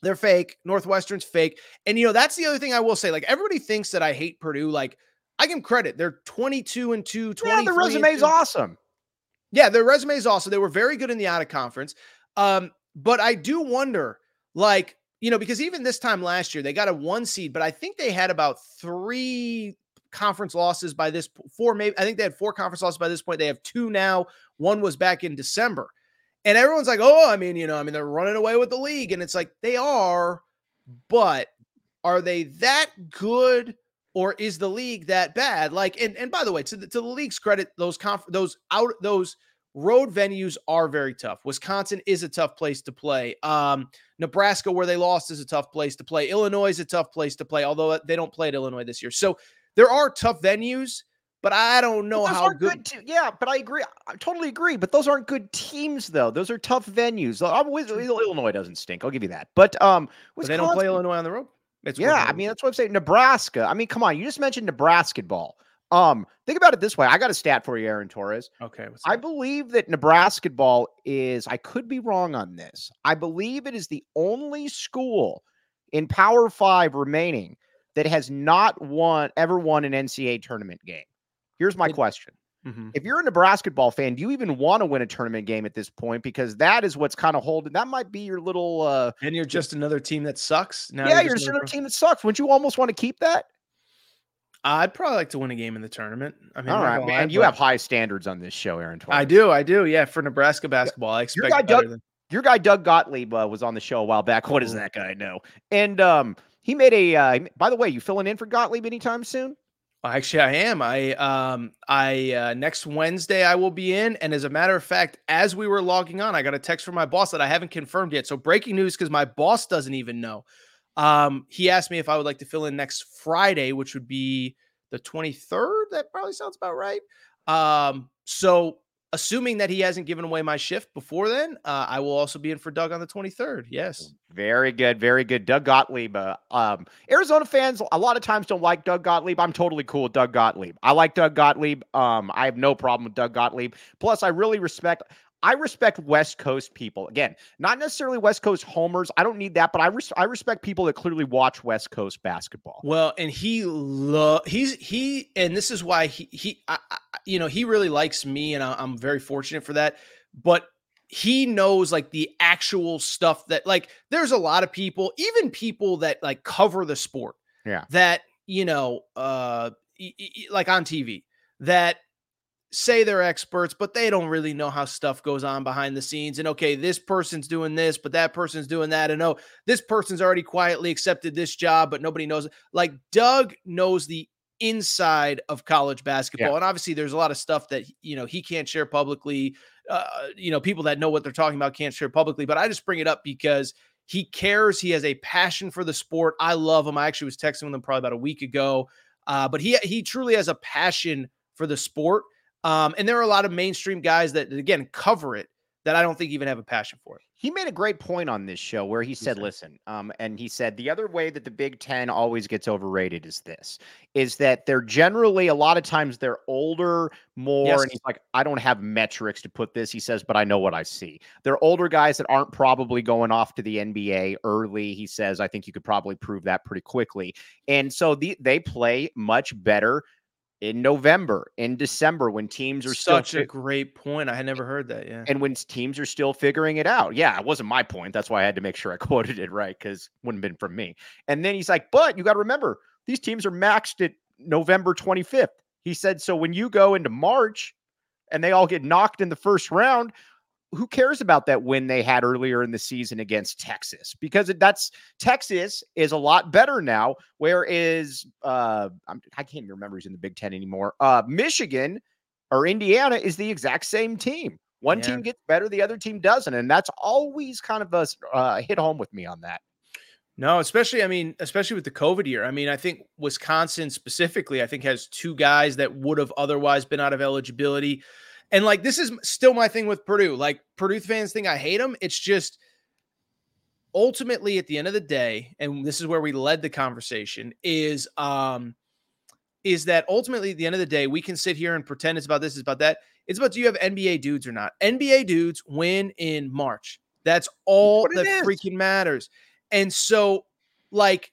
They're fake. Northwestern's fake. And you know, that's the other thing I will say. Like everybody thinks that I hate Purdue. Like I give them credit. They're 22 and 2, 20. Yeah, the resume's awesome. Yeah, their resume is awesome. They were very good in the out of conference. Um, but I do wonder, like, you know, because even this time last year, they got a one seed, but I think they had about three conference losses by this four, maybe I think they had four conference losses by this point. They have two now. One was back in December. And everyone's like, oh, I mean, you know, I mean, they're running away with the league. And it's like, they are, but are they that good or is the league that bad? Like, and, and by the way, to the, to the league's credit, those conf- those out those road venues are very tough. Wisconsin is a tough place to play. Um, Nebraska, where they lost, is a tough place to play. Illinois is a tough place to play, although they don't play at Illinois this year. So there are tough venues but I don't know how good. good yeah, but I agree. I totally agree. But those aren't good teams, though. Those are tough venues. I'm with, Illinois doesn't stink. I'll give you that. But um, but they don't play Illinois on the road. It's yeah, I mean that's what I'm saying. Nebraska. I mean, come on. You just mentioned Nebraska ball. Um, think about it this way. I got a stat for you, Aaron Torres. Okay. I believe that Nebraska ball is. I could be wrong on this. I believe it is the only school in Power Five remaining that has not won ever won an NCAA tournament game. Here's my it, question. Mm-hmm. If you're a Nebraska ball fan, do you even want to win a tournament game at this point? Because that is what's kind of holding. That might be your little. uh And you're just another team that sucks. Now yeah, you're just, another team that sucks. Wouldn't you almost want to keep that? I'd probably like to win a game in the tournament. I mean, all right, man. You have high standards on this show, Aaron. I do, I do. Yeah, for Nebraska basketball, I expect your guy, Doug, than... your guy Doug Gottlieb uh, was on the show a while back. What does that guy know? And um, he made a. Uh, by the way, you filling in for Gottlieb anytime soon? Actually, I am. I um I uh, next Wednesday I will be in, and as a matter of fact, as we were logging on, I got a text from my boss that I haven't confirmed yet. So breaking news because my boss doesn't even know. Um, he asked me if I would like to fill in next Friday, which would be the 23rd. That probably sounds about right. Um, so assuming that he hasn't given away my shift before then, uh, I will also be in for Doug on the 23rd. Yes. Very good. Very good. Doug Gottlieb. Uh, um, Arizona fans a lot of times don't like Doug Gottlieb. I'm totally cool with Doug Gottlieb. I like Doug Gottlieb. Um, I have no problem with Doug Gottlieb. Plus, I really respect. I respect West Coast people. Again, not necessarily West Coast homers. I don't need that, but I res- I respect people that clearly watch West Coast basketball. Well, and he love he's he and this is why he he I, I, you know he really likes me, and I, I'm very fortunate for that. But he knows like the actual stuff that like there's a lot of people, even people that like cover the sport, yeah, that you know, uh, like on TV that say they're experts, but they don't really know how stuff goes on behind the scenes. And okay, this person's doing this, but that person's doing that. And oh, this person's already quietly accepted this job, but nobody knows. Like Doug knows the inside of college basketball. Yeah. And obviously, there's a lot of stuff that, you know, he can't share publicly. Uh, you know, people that know what they're talking about can't share publicly. But I just bring it up because he cares. He has a passion for the sport. I love him. I actually was texting with him probably about a week ago. Uh, but he he truly has a passion for the sport. Um, and there are a lot of mainstream guys that, again, cover it that I don't think even have a passion for it. He made a great point on this show where he said, listen, um, and he said the other way that the Big Ten always gets overrated is this is that they're generally a lot of times they're older, more, yes. and he's like, I don't have metrics to put this. He says, but I know what I see. They're older guys that aren't probably going off to the NBA early. He says, I think you could probably prove that pretty quickly. And so the, they play much better in November, in December, when teams are such still, a great point. I had never heard that. Yeah. And when teams are still figuring it out. Yeah, it wasn't my point. That's why I had to make sure I quoted it right because wouldn't have been from me. And then he's like, but you got to remember, these teams are maxed at November 25th. He said, so when you go into March and they all get knocked in the first round, who cares about that win they had earlier in the season against Texas? Because that's Texas is a lot better now. Whereas uh, I'm, I can not even remember who's in the Big Ten anymore. Uh, Michigan or Indiana is the exact same team. One yeah. team gets better, the other team doesn't, and that's always kind of a uh, hit home with me on that. No, especially I mean, especially with the COVID year. I mean, I think Wisconsin specifically, I think has two guys that would have otherwise been out of eligibility. And like this is still my thing with Purdue. Like Purdue fans think I hate them. It's just ultimately at the end of the day, and this is where we led the conversation, is um is that ultimately at the end of the day, we can sit here and pretend it's about this, it's about that. It's about do you have NBA dudes or not? NBA dudes win in March. That's all that freaking matters. And so, like,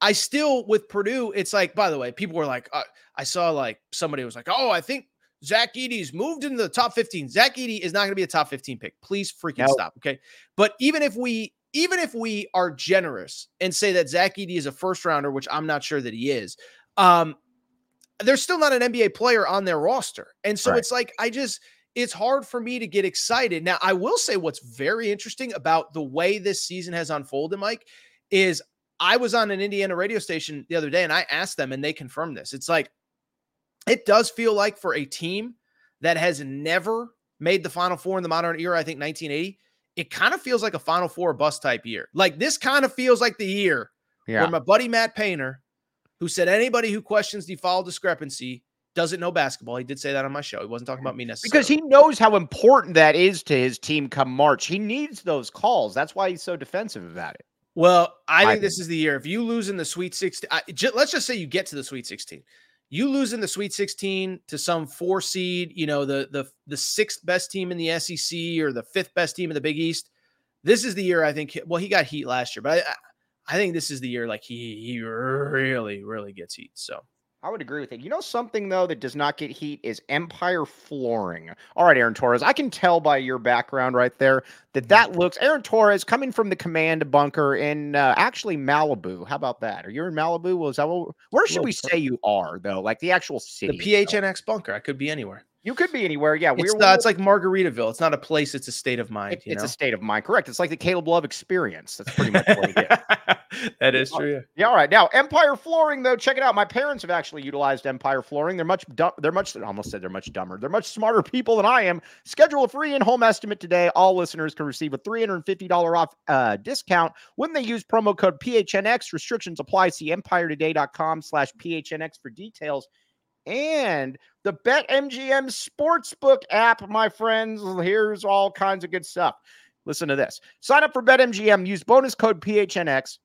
I still with Purdue, it's like, by the way, people were like, uh, I saw like somebody was like, oh, I think Zach Edey's moved into the top 15. Zach Edey is not going to be a top 15 pick. Please freaking nope. stop. Okay. But even if we even if we are generous and say that Zach Edey is a first rounder, which I'm not sure that he is, um, there's still not an NBA player on their roster. And so right. it's like I just it's hard for me to get excited. Now, I will say what's very interesting about the way this season has unfolded, Mike, is I was on an Indiana radio station the other day and I asked them and they confirmed this. It's like it does feel like for a team that has never made the Final Four in the modern era, I think 1980, it kind of feels like a Final Four bust type year. Like this kind of feels like the year yeah. where my buddy Matt Painter, who said anybody who questions the foul discrepancy doesn't know basketball. He did say that on my show. He wasn't talking about me necessarily. Because he knows how important that is to his team come March. He needs those calls. That's why he's so defensive about it. Well, I, I think, think this is the year. If you lose in the Sweet 16, I, j- let's just say you get to the Sweet 16 you lose in the Sweet 16 to some four seed, you know, the the the sixth best team in the SEC or the fifth best team in the Big East. This is the year I think. Well, he got heat last year, but I, I think this is the year like he he really really gets heat. So I would agree with it. You know something though that does not get heat is Empire Flooring. All right, Aaron Torres, I can tell by your background right there that mm-hmm. that looks Aaron Torres coming from the command bunker in uh, actually Malibu. How about that? Are you in Malibu? Was that what, where should we say you are though? Like the actual city. The PHNX bunker. I could be anywhere. You could be anywhere. Yeah, it's, uh, it's like Margaritaville. It's not a place. It's a state of mind. It, it's know? a state of mind. Correct. It's like the Caleb Love experience. That's pretty much what it is. that is true. Yeah. All right. Now, Empire Flooring, though, check it out. My parents have actually utilized Empire Flooring. They're much. Dumb, they're much. I almost said they're much dumber. They're much smarter people than I am. Schedule a free in-home estimate today. All listeners can receive a three hundred fifty dollar off uh, discount when they use promo code PHNX. Restrictions apply. See EmpireToday.com/slash PHNX for details and the BetMGM Sportsbook app, my friends. Here's all kinds of good stuff. Listen to this. Sign up for BetMGM. Use bonus code PHNX.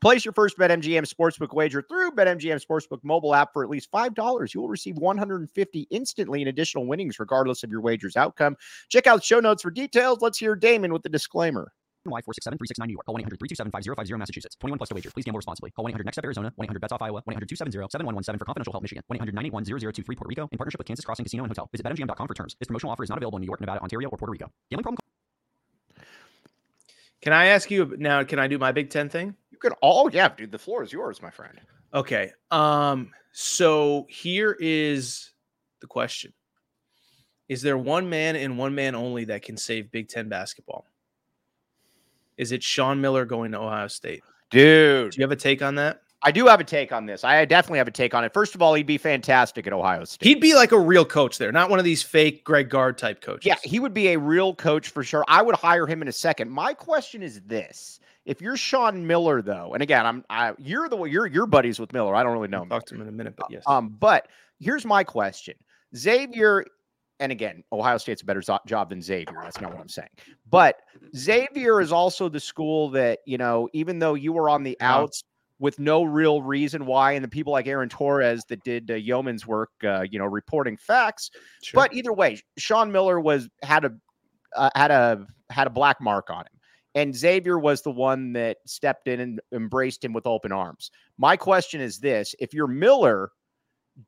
Place your first BetMGM Sportsbook wager through BetMGM Sportsbook mobile app for at least $5. You will receive 150 instantly in additional winnings, regardless of your wager's outcome. Check out show notes for details. Let's hear Damon with the disclaimer. Y467-369 New York. Call 1-800-327-5050 Massachusetts. 21 plus to wager. Please gamble responsibly. Call 1-800-NEXT Step Arizona. 1-800-BETS Off Iowa. 1-800-270-7117 for confidential help Michigan. 1-800-981-0023 Puerto Rico in partnership with Kansas Crossing Casino and Hotel. Visit BetMGM.com for terms. This promotional offer is not available in New York, Nevada, Ontario, or Puerto Rico. Gambling problem? Can I ask you now, can I do my Big Ten thing? You can all, yeah, dude, the floor is yours, my friend. Okay. Um, so here is the question. Is there one man and one man only that can save Big Ten basketball? Is it Sean Miller going to Ohio State? Dude. Do you have a take on that? I do have a take on this. I definitely have a take on it. First of all, he'd be fantastic at Ohio State. He'd be like a real coach there, not one of these fake Greg Gard type coaches. Yeah, he would be a real coach for sure. I would hire him in a second. My question is this: If you're Sean Miller, though, and again, I'm I, you're the you're your buddies with Miller. I don't really know. I'll talk to him in a minute, but yes. Um, but here's my question: Xavier and again, Ohio State's a better job than Xavier. That's not what I'm saying. But Xavier is also the school that, you know, even though you were on the outs with no real reason why, and the people like Aaron Torres that did uh, yeoman's work, uh, you know, reporting facts. Sure. But either way, Sean Miller was had a uh, had a had a black mark on him. And Xavier was the one that stepped in and embraced him with open arms. My question is this if you're Miller,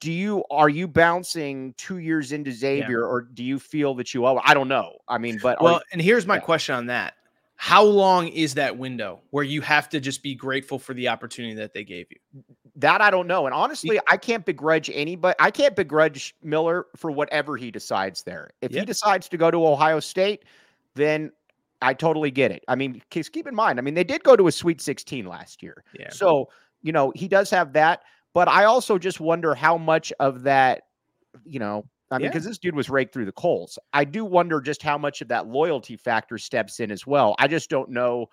do you are you bouncing two years into Xavier, yeah. or do you feel that you owe? I don't know. I mean, but well, and here's my yeah. question on that: How long is that window where you have to just be grateful for the opportunity that they gave you? That I don't know, and honestly, I can't begrudge anybody. I can't begrudge Miller for whatever he decides there. If yeah. he decides to go to Ohio State, then I totally get it. I mean, keep in mind, I mean, they did go to a Sweet 16 last year, yeah. So you know, he does have that. But I also just wonder how much of that, you know, I mean, because yeah. this dude was raked through the coals. I do wonder just how much of that loyalty factor steps in as well. I just don't know.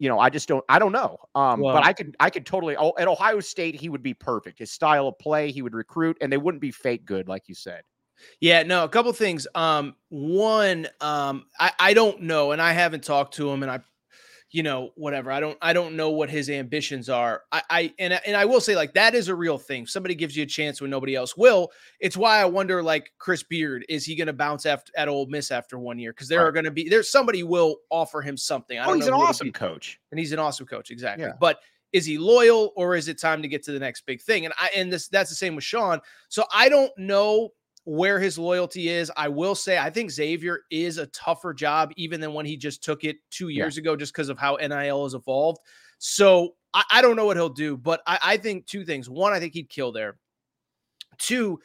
You know, I just don't. I don't know. Um, well, but I could, I could totally. Oh, at Ohio State, he would be perfect. His style of play, he would recruit, and they wouldn't be fake good, like you said. Yeah, no, a couple things. Um, one, um, I, I don't know, and I haven't talked to him, and I you know, whatever. I don't I don't know what his ambitions are. I, I and and I will say like that is a real thing. Somebody gives you a chance when nobody else will. It's why I wonder like Chris Beard is he going to bounce after at Ole Miss after one year because there right. are going to be there's somebody will offer him something. I oh, he's an awesome coach, and he's an awesome coach exactly. Yeah. But is he loyal or is it time to get to the next big thing? And I and this that's the same with Sean. So I don't know where his loyalty is. I will say, I think Xavier is a tougher job even than when he just took it two years yeah. ago, just because of how NIL has evolved. So I, I, don't know what he'll do, but I, I think two things. One, I think he'd kill there. Two,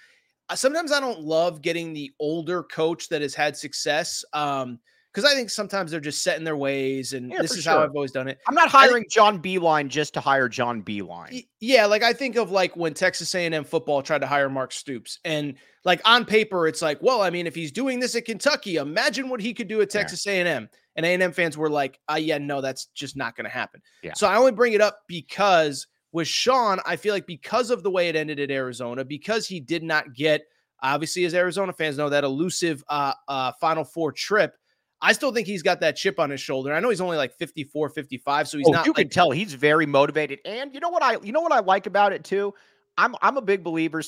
sometimes I don't love getting the older coach that has had success. Um, because I think sometimes they're just set in their ways, and yeah, this is sure. how I've always done it. I'm not hiring think, John Beilein just to hire John Beilein. Yeah, like I think of like when Texas A&M football tried to hire Mark Stoops, and like on paper, it's like, well, I mean, if he's doing this at Kentucky, imagine what he could do at Texas yeah. A&M. And A&M fans were like, "Ah, yeah, no, that's just not going to happen." Yeah. So I only bring it up because with Sean, I feel like because of the way it ended at Arizona, because he did not get, obviously, as Arizona fans know, that elusive uh, uh, Final Four trip I still think he's got that chip on his shoulder. I know he's only like 54, 55, so he's oh, not You like- can tell he's very motivated. And you know what I you know what I like about it too? I'm I'm a big believer.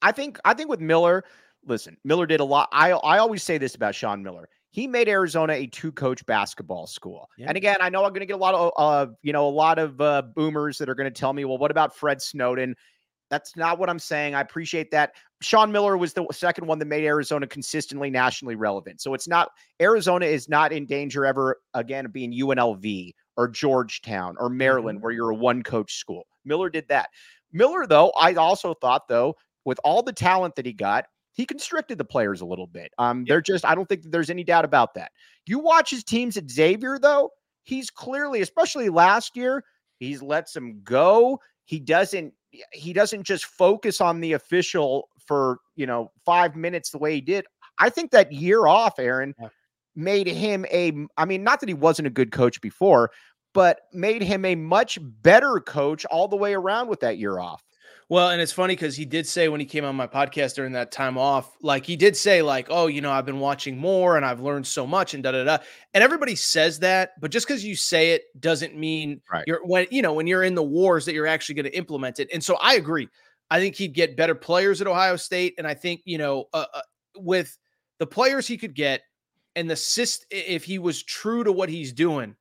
I think I think with Miller, listen, Miller did a lot. I I always say this about Sean Miller. He made Arizona a two-coach basketball school. Yeah. And again, I know I'm going to get a lot of uh, you know, a lot of uh, boomers that are going to tell me, "Well, what about Fred Snowden?" That's not what I'm saying. I appreciate that. Sean Miller was the second one that made Arizona consistently nationally relevant. So it's not Arizona is not in danger ever again of being UNLV or Georgetown or Maryland, mm-hmm. where you're a one coach school. Miller did that. Miller, though, I also thought, though, with all the talent that he got, he constricted the players a little bit. Um, they're just, I don't think there's any doubt about that. You watch his teams at Xavier, though, he's clearly, especially last year, he's lets them go. He doesn't he doesn't just focus on the official for you know five minutes the way he did. I think that year off, Aaron, yeah. made him a. I mean, not that he wasn't a good coach before, but made him a much better coach all the way around with that year off. Well, and it's funny because he did say when he came on my podcast during that time off, like he did say, like, oh, you know, I've been watching more and I've learned so much and da da da. And everybody says that, but just because you say it doesn't mean right. you're when you know when you're in the wars that you're actually going to implement it. And so I agree. I think he'd get better players at Ohio State, and I think you know uh, uh, with the players he could get and the syst if he was true to what he's doing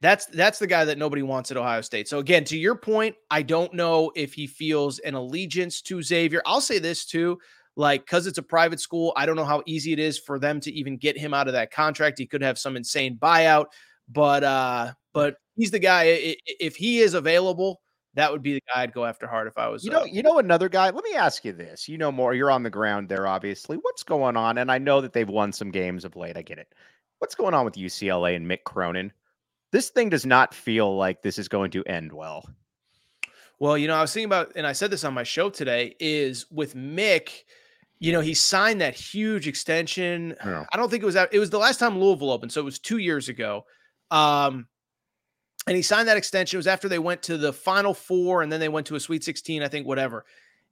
that's that's the guy that nobody wants at Ohio State. So again, to your point, I don't know if he feels an allegiance to Xavier. I'll say this too, like cuz it's a private school, I don't know how easy it is for them to even get him out of that contract. He could have some insane buyout, but uh but he's the guy if he is available, that would be the guy I'd go after hard if I was. You know, uh, you know another guy. Let me ask you this. You know more. You're on the ground there, obviously. What's going on? And I know that they've won some games of late. I get it. What's going on with UCLA and Mick Cronin? This thing does not feel like this is going to end well. Well, you know, I was thinking about, and I said this on my show today, is with Mick, you know, he signed that huge extension. Yeah. I don't think it was that, it was the last time Louisville opened, so it was two years ago. Um, and he signed that extension. It was after they went to the final four and then they went to a sweet 16, I think, whatever.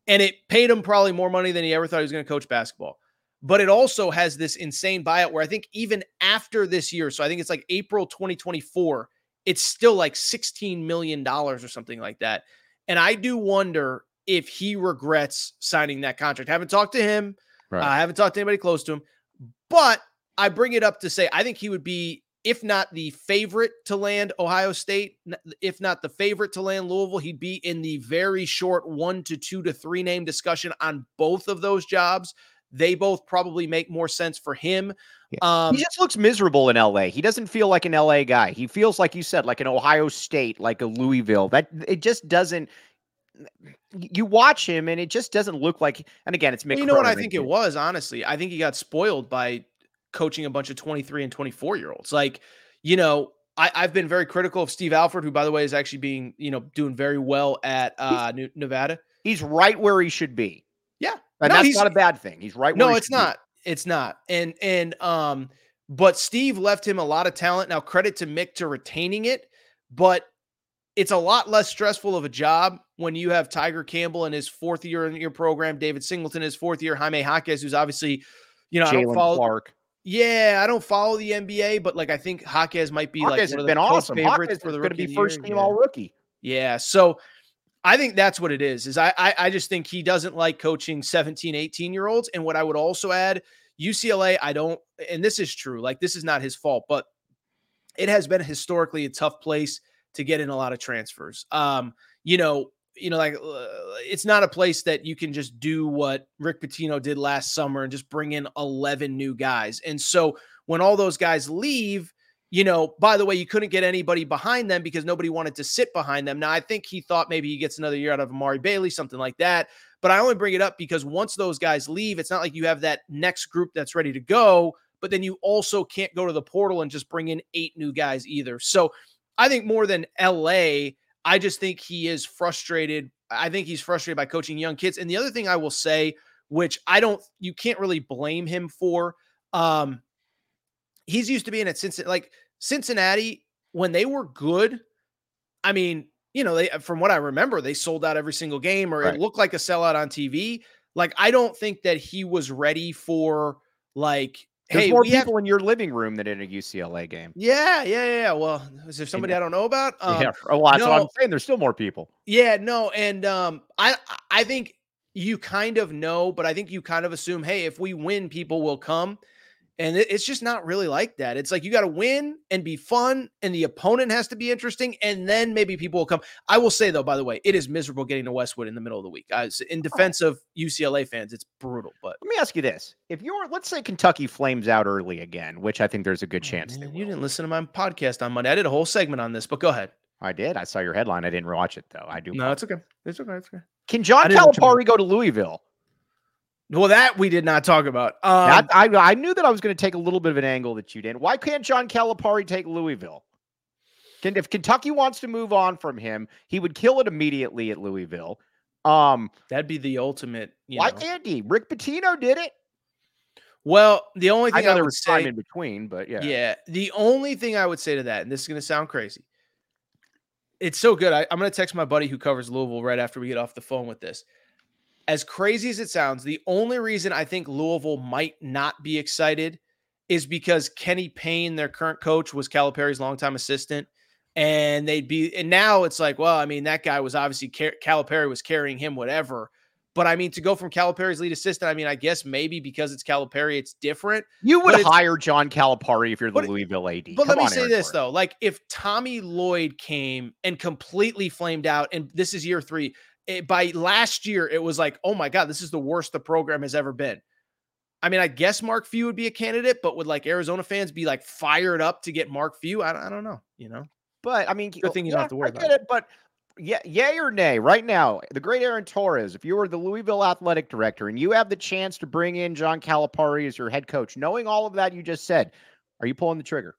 And it paid him probably more money than he ever thought he was going to coach basketball but it also has this insane buyout where I think even after this year, so I think it's like April 2024, it's still like $16 million or something like that. And I do wonder if he regrets signing that contract. I haven't talked to him. Uh, right. I haven't talked to anybody close to him, but I bring it up to say I think he would be, if not the favorite to land Ohio State, if not the favorite to land Louisville, he'd be in the very short one to two to three name discussion on both of those jobs. They both probably make more sense for him. Um, he just looks miserable in LA. He doesn't feel like an LA guy. He feels like you said, like an Ohio State, like a Louisville. That it just doesn't. You watch him, and it just doesn't look like. And again, it's Mick. You know what I think it was. Honestly, I think he got spoiled by coaching a bunch of twenty three and twenty four year olds. Like, you know, I, have been very critical of Steve Alford, who, by the way, is actually being, you know, doing very well at uh, Nevada. He's right where he should be. Yeah, and no, that's not a bad thing. He's right. No, it's not. Be. It's not. And and um, but Steve left him a lot of talent. Now, credit to Mick to retaining it, but it's a lot less stressful of a job when you have Tiger Campbell in his fourth year in your program, David Singleton his fourth year, Jaime Jaquez, who's obviously, you know, Jaylen I don't follow Clark. Yeah, I don't follow the NBA, but like I think Jaquez might be Jaquez like has been awesome. Jaquez for the going to be first team yeah. all rookie. Yeah, so I think that's what it is. Is I, I I just think he doesn't like coaching 17, 18 year olds. And what I would also add, UCLA, I don't, and this is true. Like this is not his fault, but it has been historically a tough place to get in a lot of transfers. Um, you know, you know, like uh, it's not a place that you can just do what Rick Pitino did last summer and just bring in 11 new guys. And so when all those guys leave, you know, by the way, you couldn't get anybody behind them because nobody wanted to sit behind them. Now, I think he thought maybe he gets another year out of Amari Bailey, something like that. But I only bring it up because once those guys leave, it's not like you have that next group that's ready to go, but then you also can't go to the portal and just bring in eight new guys either. So I think more than LA, I just think he is frustrated. I think he's frustrated by coaching young kids. And the other thing I will say, which I don't, you can't really blame him for, um, he's used to being at Cincinnati. Like Cincinnati, when they were good, I mean, you know, they from what I remember, they sold out every single game, or right. it looked like a sellout on TV. Like, I don't think that he was ready for like. There's hey, more people have... in your living room than in a UCLA game. Yeah, yeah, yeah. Well, is there somebody I don't know about? Um, yeah, well, that's no, what I'm saying. There's still more people. Yeah, no, and um, I I think you kind of know, but I think you kind of assume, hey, if we win, people will come. And it's just not really like that. It's like you got to win and be fun, and the opponent has to be interesting, and then maybe people will come. I will say though, by the way, it is miserable getting to Westwood in the middle of the week. Uh, in defense of UCLA fans, it's brutal. But let me ask you this: If you're, let's say, Kentucky flames out early again, which I think there's a good oh, chance. Man, you didn't listen to my podcast on Monday. I did a whole segment on this, but go ahead. I did. I saw your headline. I didn't watch it though. I do. No, it's okay. It's okay. It's okay. Can John Calipari go to Louisville? Well, that we did not talk about. Um, I, I, I knew that I was going to take a little bit of an angle that you didn't. Why can't John Calipari take Louisville? Can, if Kentucky wants to move on from him, he would kill it immediately at Louisville. Um, that'd be the ultimate. why know. can't he? Rick Pitino did it. Well, the only thing I, know I there was time in between, but yeah, yeah. The only thing I would say to that, and this is going to sound crazy, it's so good. I, I'm going to text my buddy who covers Louisville right after we get off the phone with this as crazy as it sounds, the only reason I think Louisville might not be excited is because Kenny Payne, their current coach, was Calipari's longtime assistant. And they'd be, and now it's like, well, I mean, that guy was obviously Calipari was carrying him, whatever. But I mean, to go from Calipari's lead assistant, I mean, I guess maybe because it's Calipari, it's different. You would hire John Calipari if you're the but, Louisville AD. But Come let me on, say Aaron this though: like if Tommy Lloyd came and completely flamed out, and this is year three, it, by last year, it was like, oh my God, this is the worst the program has ever been. I mean, I guess Mark Few would be a candidate, but would like Arizona fans be like fired up to get Mark Few? I, I don't know, you know. But I mean, good thing you don't have to worry about it. But yeah, yay or nay, right now, the great Aaron Torres, if you were the Louisville athletic director and you have the chance to bring in John Calipari as your head coach, knowing all of that you just said, are you pulling the trigger?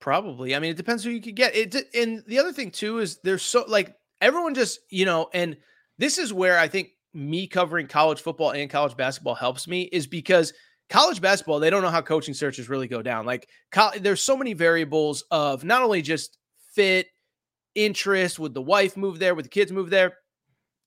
Probably. I mean, it depends who you could get. It and the other thing too is there's so like everyone just, you know, and this is where I think me covering college football and college basketball helps me is because college basketball, they don't know how coaching searches really go down. Like, there's so many variables of not only just fit, interest, would the wife move there, would the kids move there?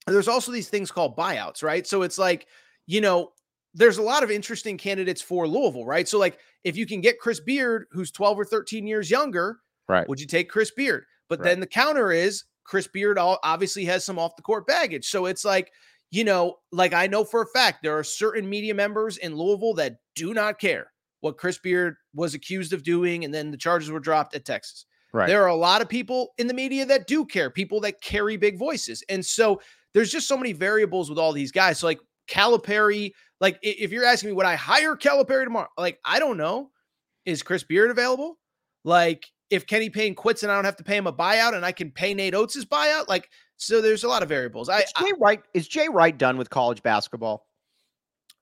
There's also these things called buyouts, right? So it's like, you know, there's a lot of interesting candidates for Louisville, right? So, like, if you can get Chris Beard, who's 12 or 13 years younger, right? Would you take Chris Beard? But right. then the counter is Chris Beard obviously has some off the court baggage. So it's like, you know, like I know for a fact there are certain media members in Louisville that do not care what Chris Beard was accused of doing and then the charges were dropped at Texas. Right. There are a lot of people in the media that do care, people that carry big voices. And so there's just so many variables with all these guys. So like Calipari, like if you're asking me, would I hire Calipari tomorrow? Like, I don't know. Is Chris Beard available? Like, if Kenny Payne quits and I don't have to pay him a buyout and I can pay Nate Oats' buyout, like so there's a lot of variables. I, is Jay I, Wright is Jay Wright done with college basketball?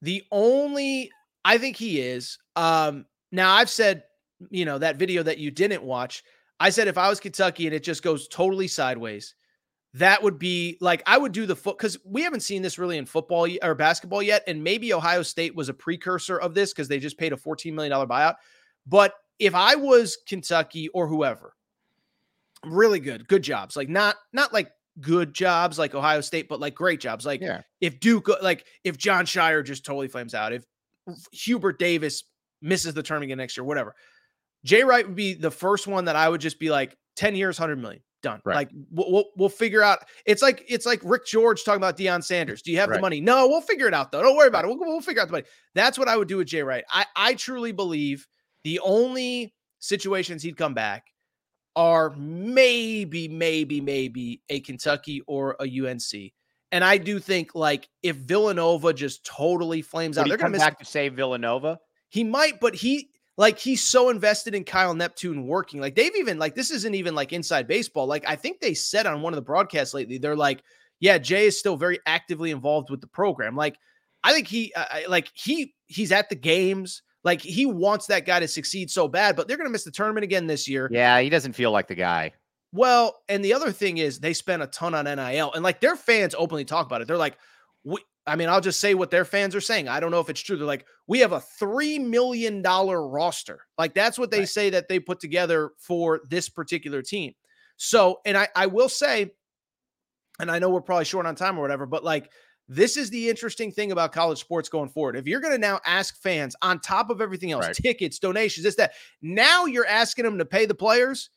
The only I think he is. Um now I've said, you know, that video that you didn't watch, I said if I was Kentucky and it just goes totally sideways, that would be like I would do the foot because we haven't seen this really in football or basketball yet. And maybe Ohio State was a precursor of this because they just paid a $14 million buyout. But if I was Kentucky or whoever, really good, good jobs. Like not not like good jobs like Ohio State, but like great jobs. Like yeah. if Duke, uh, like if Jon Scheyer just totally flames out, if Hubert Davis misses the term again next year, whatever. Jay Wright would be the first one that I would just be like 10 years, 100 million done. Right. Like we'll, we'll, we'll figure out. It's like it's like Rick George talking about Deion Sanders. Do you have right. the money? No, we'll figure it out though. Don't worry about it. We'll, we'll figure out the money. That's what I would do with Jay Wright. I I truly believe the only situations he'd come back are maybe, maybe, maybe a Kentucky or a UNC. And I do think like if Villanova just totally flames Would out, they're going to back to save Villanova. He might, but he like he's so invested in Kyle Neptune working. Like they've even like this isn't even like inside baseball. Like I think they said on one of the broadcasts lately, they're like, yeah, Jay is still very actively involved with the program. Like I think he uh, like he he's at the games. Like he wants that guy to succeed so bad, but they're going to miss the tournament again this year. Yeah, he doesn't feel like the guy. Well, and the other thing is they spent a ton on NIL, and like their fans openly talk about it. They're like, we, I mean, I'll just say what their fans are saying. I don't know if it's true. They're like, we have a three million dollar roster. Like that's what they right. say that they put together for this particular team. So, and I, I will say, and I know we're probably short on time or whatever, but like this is the interesting thing about college sports going forward. If you're going to now ask fans on top of everything else, right. tickets, donations, this, that, now you're asking them to pay the players,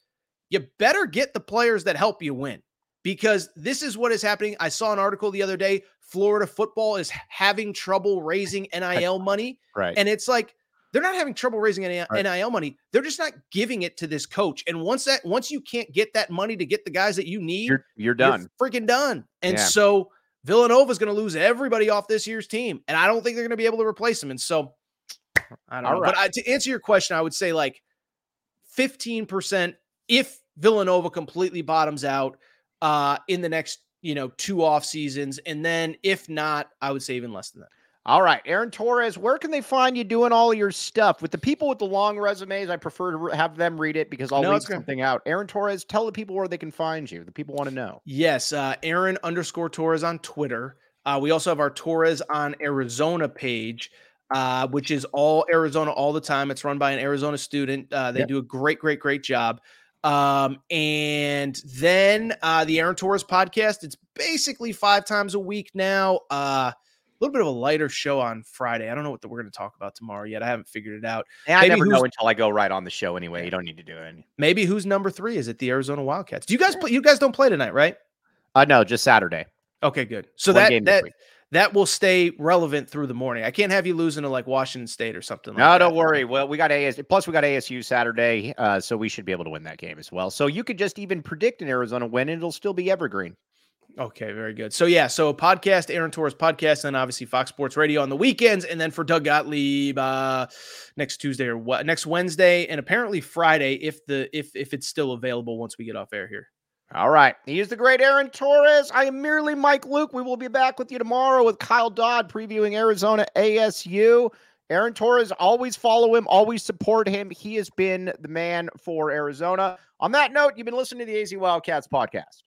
you better get the players that help you win. because this is what is happening. I saw an article the other day. Florida football is having trouble raising NIL money. Right. And it's like they're not having trouble raising NIL, right. money. They're just not giving it to this coach. And once that once you can't get that money to get the guys that you need, you're, you're done. You're freaking done. And yeah. so Villanova is going to lose everybody off this year's team. And I don't think they're going to be able to replace them. And so I don't All know. Right. But I, to answer your question, I would say like 15% if Villanova completely bottoms out uh, in the next, you know, two off seasons. And then if not, I would say even less than that. All right, Aaron Torres, where can they find you doing all your stuff? With the people with the long resumes, I prefer to have them read it because I'll no, leave something out. Aaron Torres, tell the people where they can find you. The people want to know. Yes, uh, Aaron underscore Torres on Twitter. Uh, we also have our Torres on Arizona page, uh, which is all Arizona all the time. It's run by an Arizona student. Uh, they yep. do a great, great, great job. Um, and then uh, the Aaron Torres podcast. It's basically five times a week now. Uh, little bit of a lighter show on Friday. I don't know what the, we're going to talk about tomorrow yet. I haven't figured it out. And I never know until I go right on the show anyway. You don't need to do it. Maybe who's number three? Is it the Arizona Wildcats? Do you guys play? You guys don't play tonight, right? Uh, no, just Saturday. Okay, good. So One that that that will stay relevant through the morning. I can't have you losing to like Washington State or something. Like no, that. don't worry. Well, we got AS plus we got ASU Saturday, uh, so we should be able to win that game as well. So you could just even predict an Arizona win, and it'll still be evergreen. Okay, very good. So yeah, so podcast, Aaron Torres podcast, and obviously Fox Sports Radio on the weekends, and then for Doug Gottlieb uh, next Tuesday or what next Wednesday, and apparently Friday if the if if it's still available once we get off air here. All right, he is the great Aaron Torres. I am merely Mike Luke. We will be back with you tomorrow with Kyle Dodd previewing Arizona ASU. Aaron Torres, always follow him, always support him. He has been the man for Arizona. On that note, you've been listening to the AZ Wildcats podcast.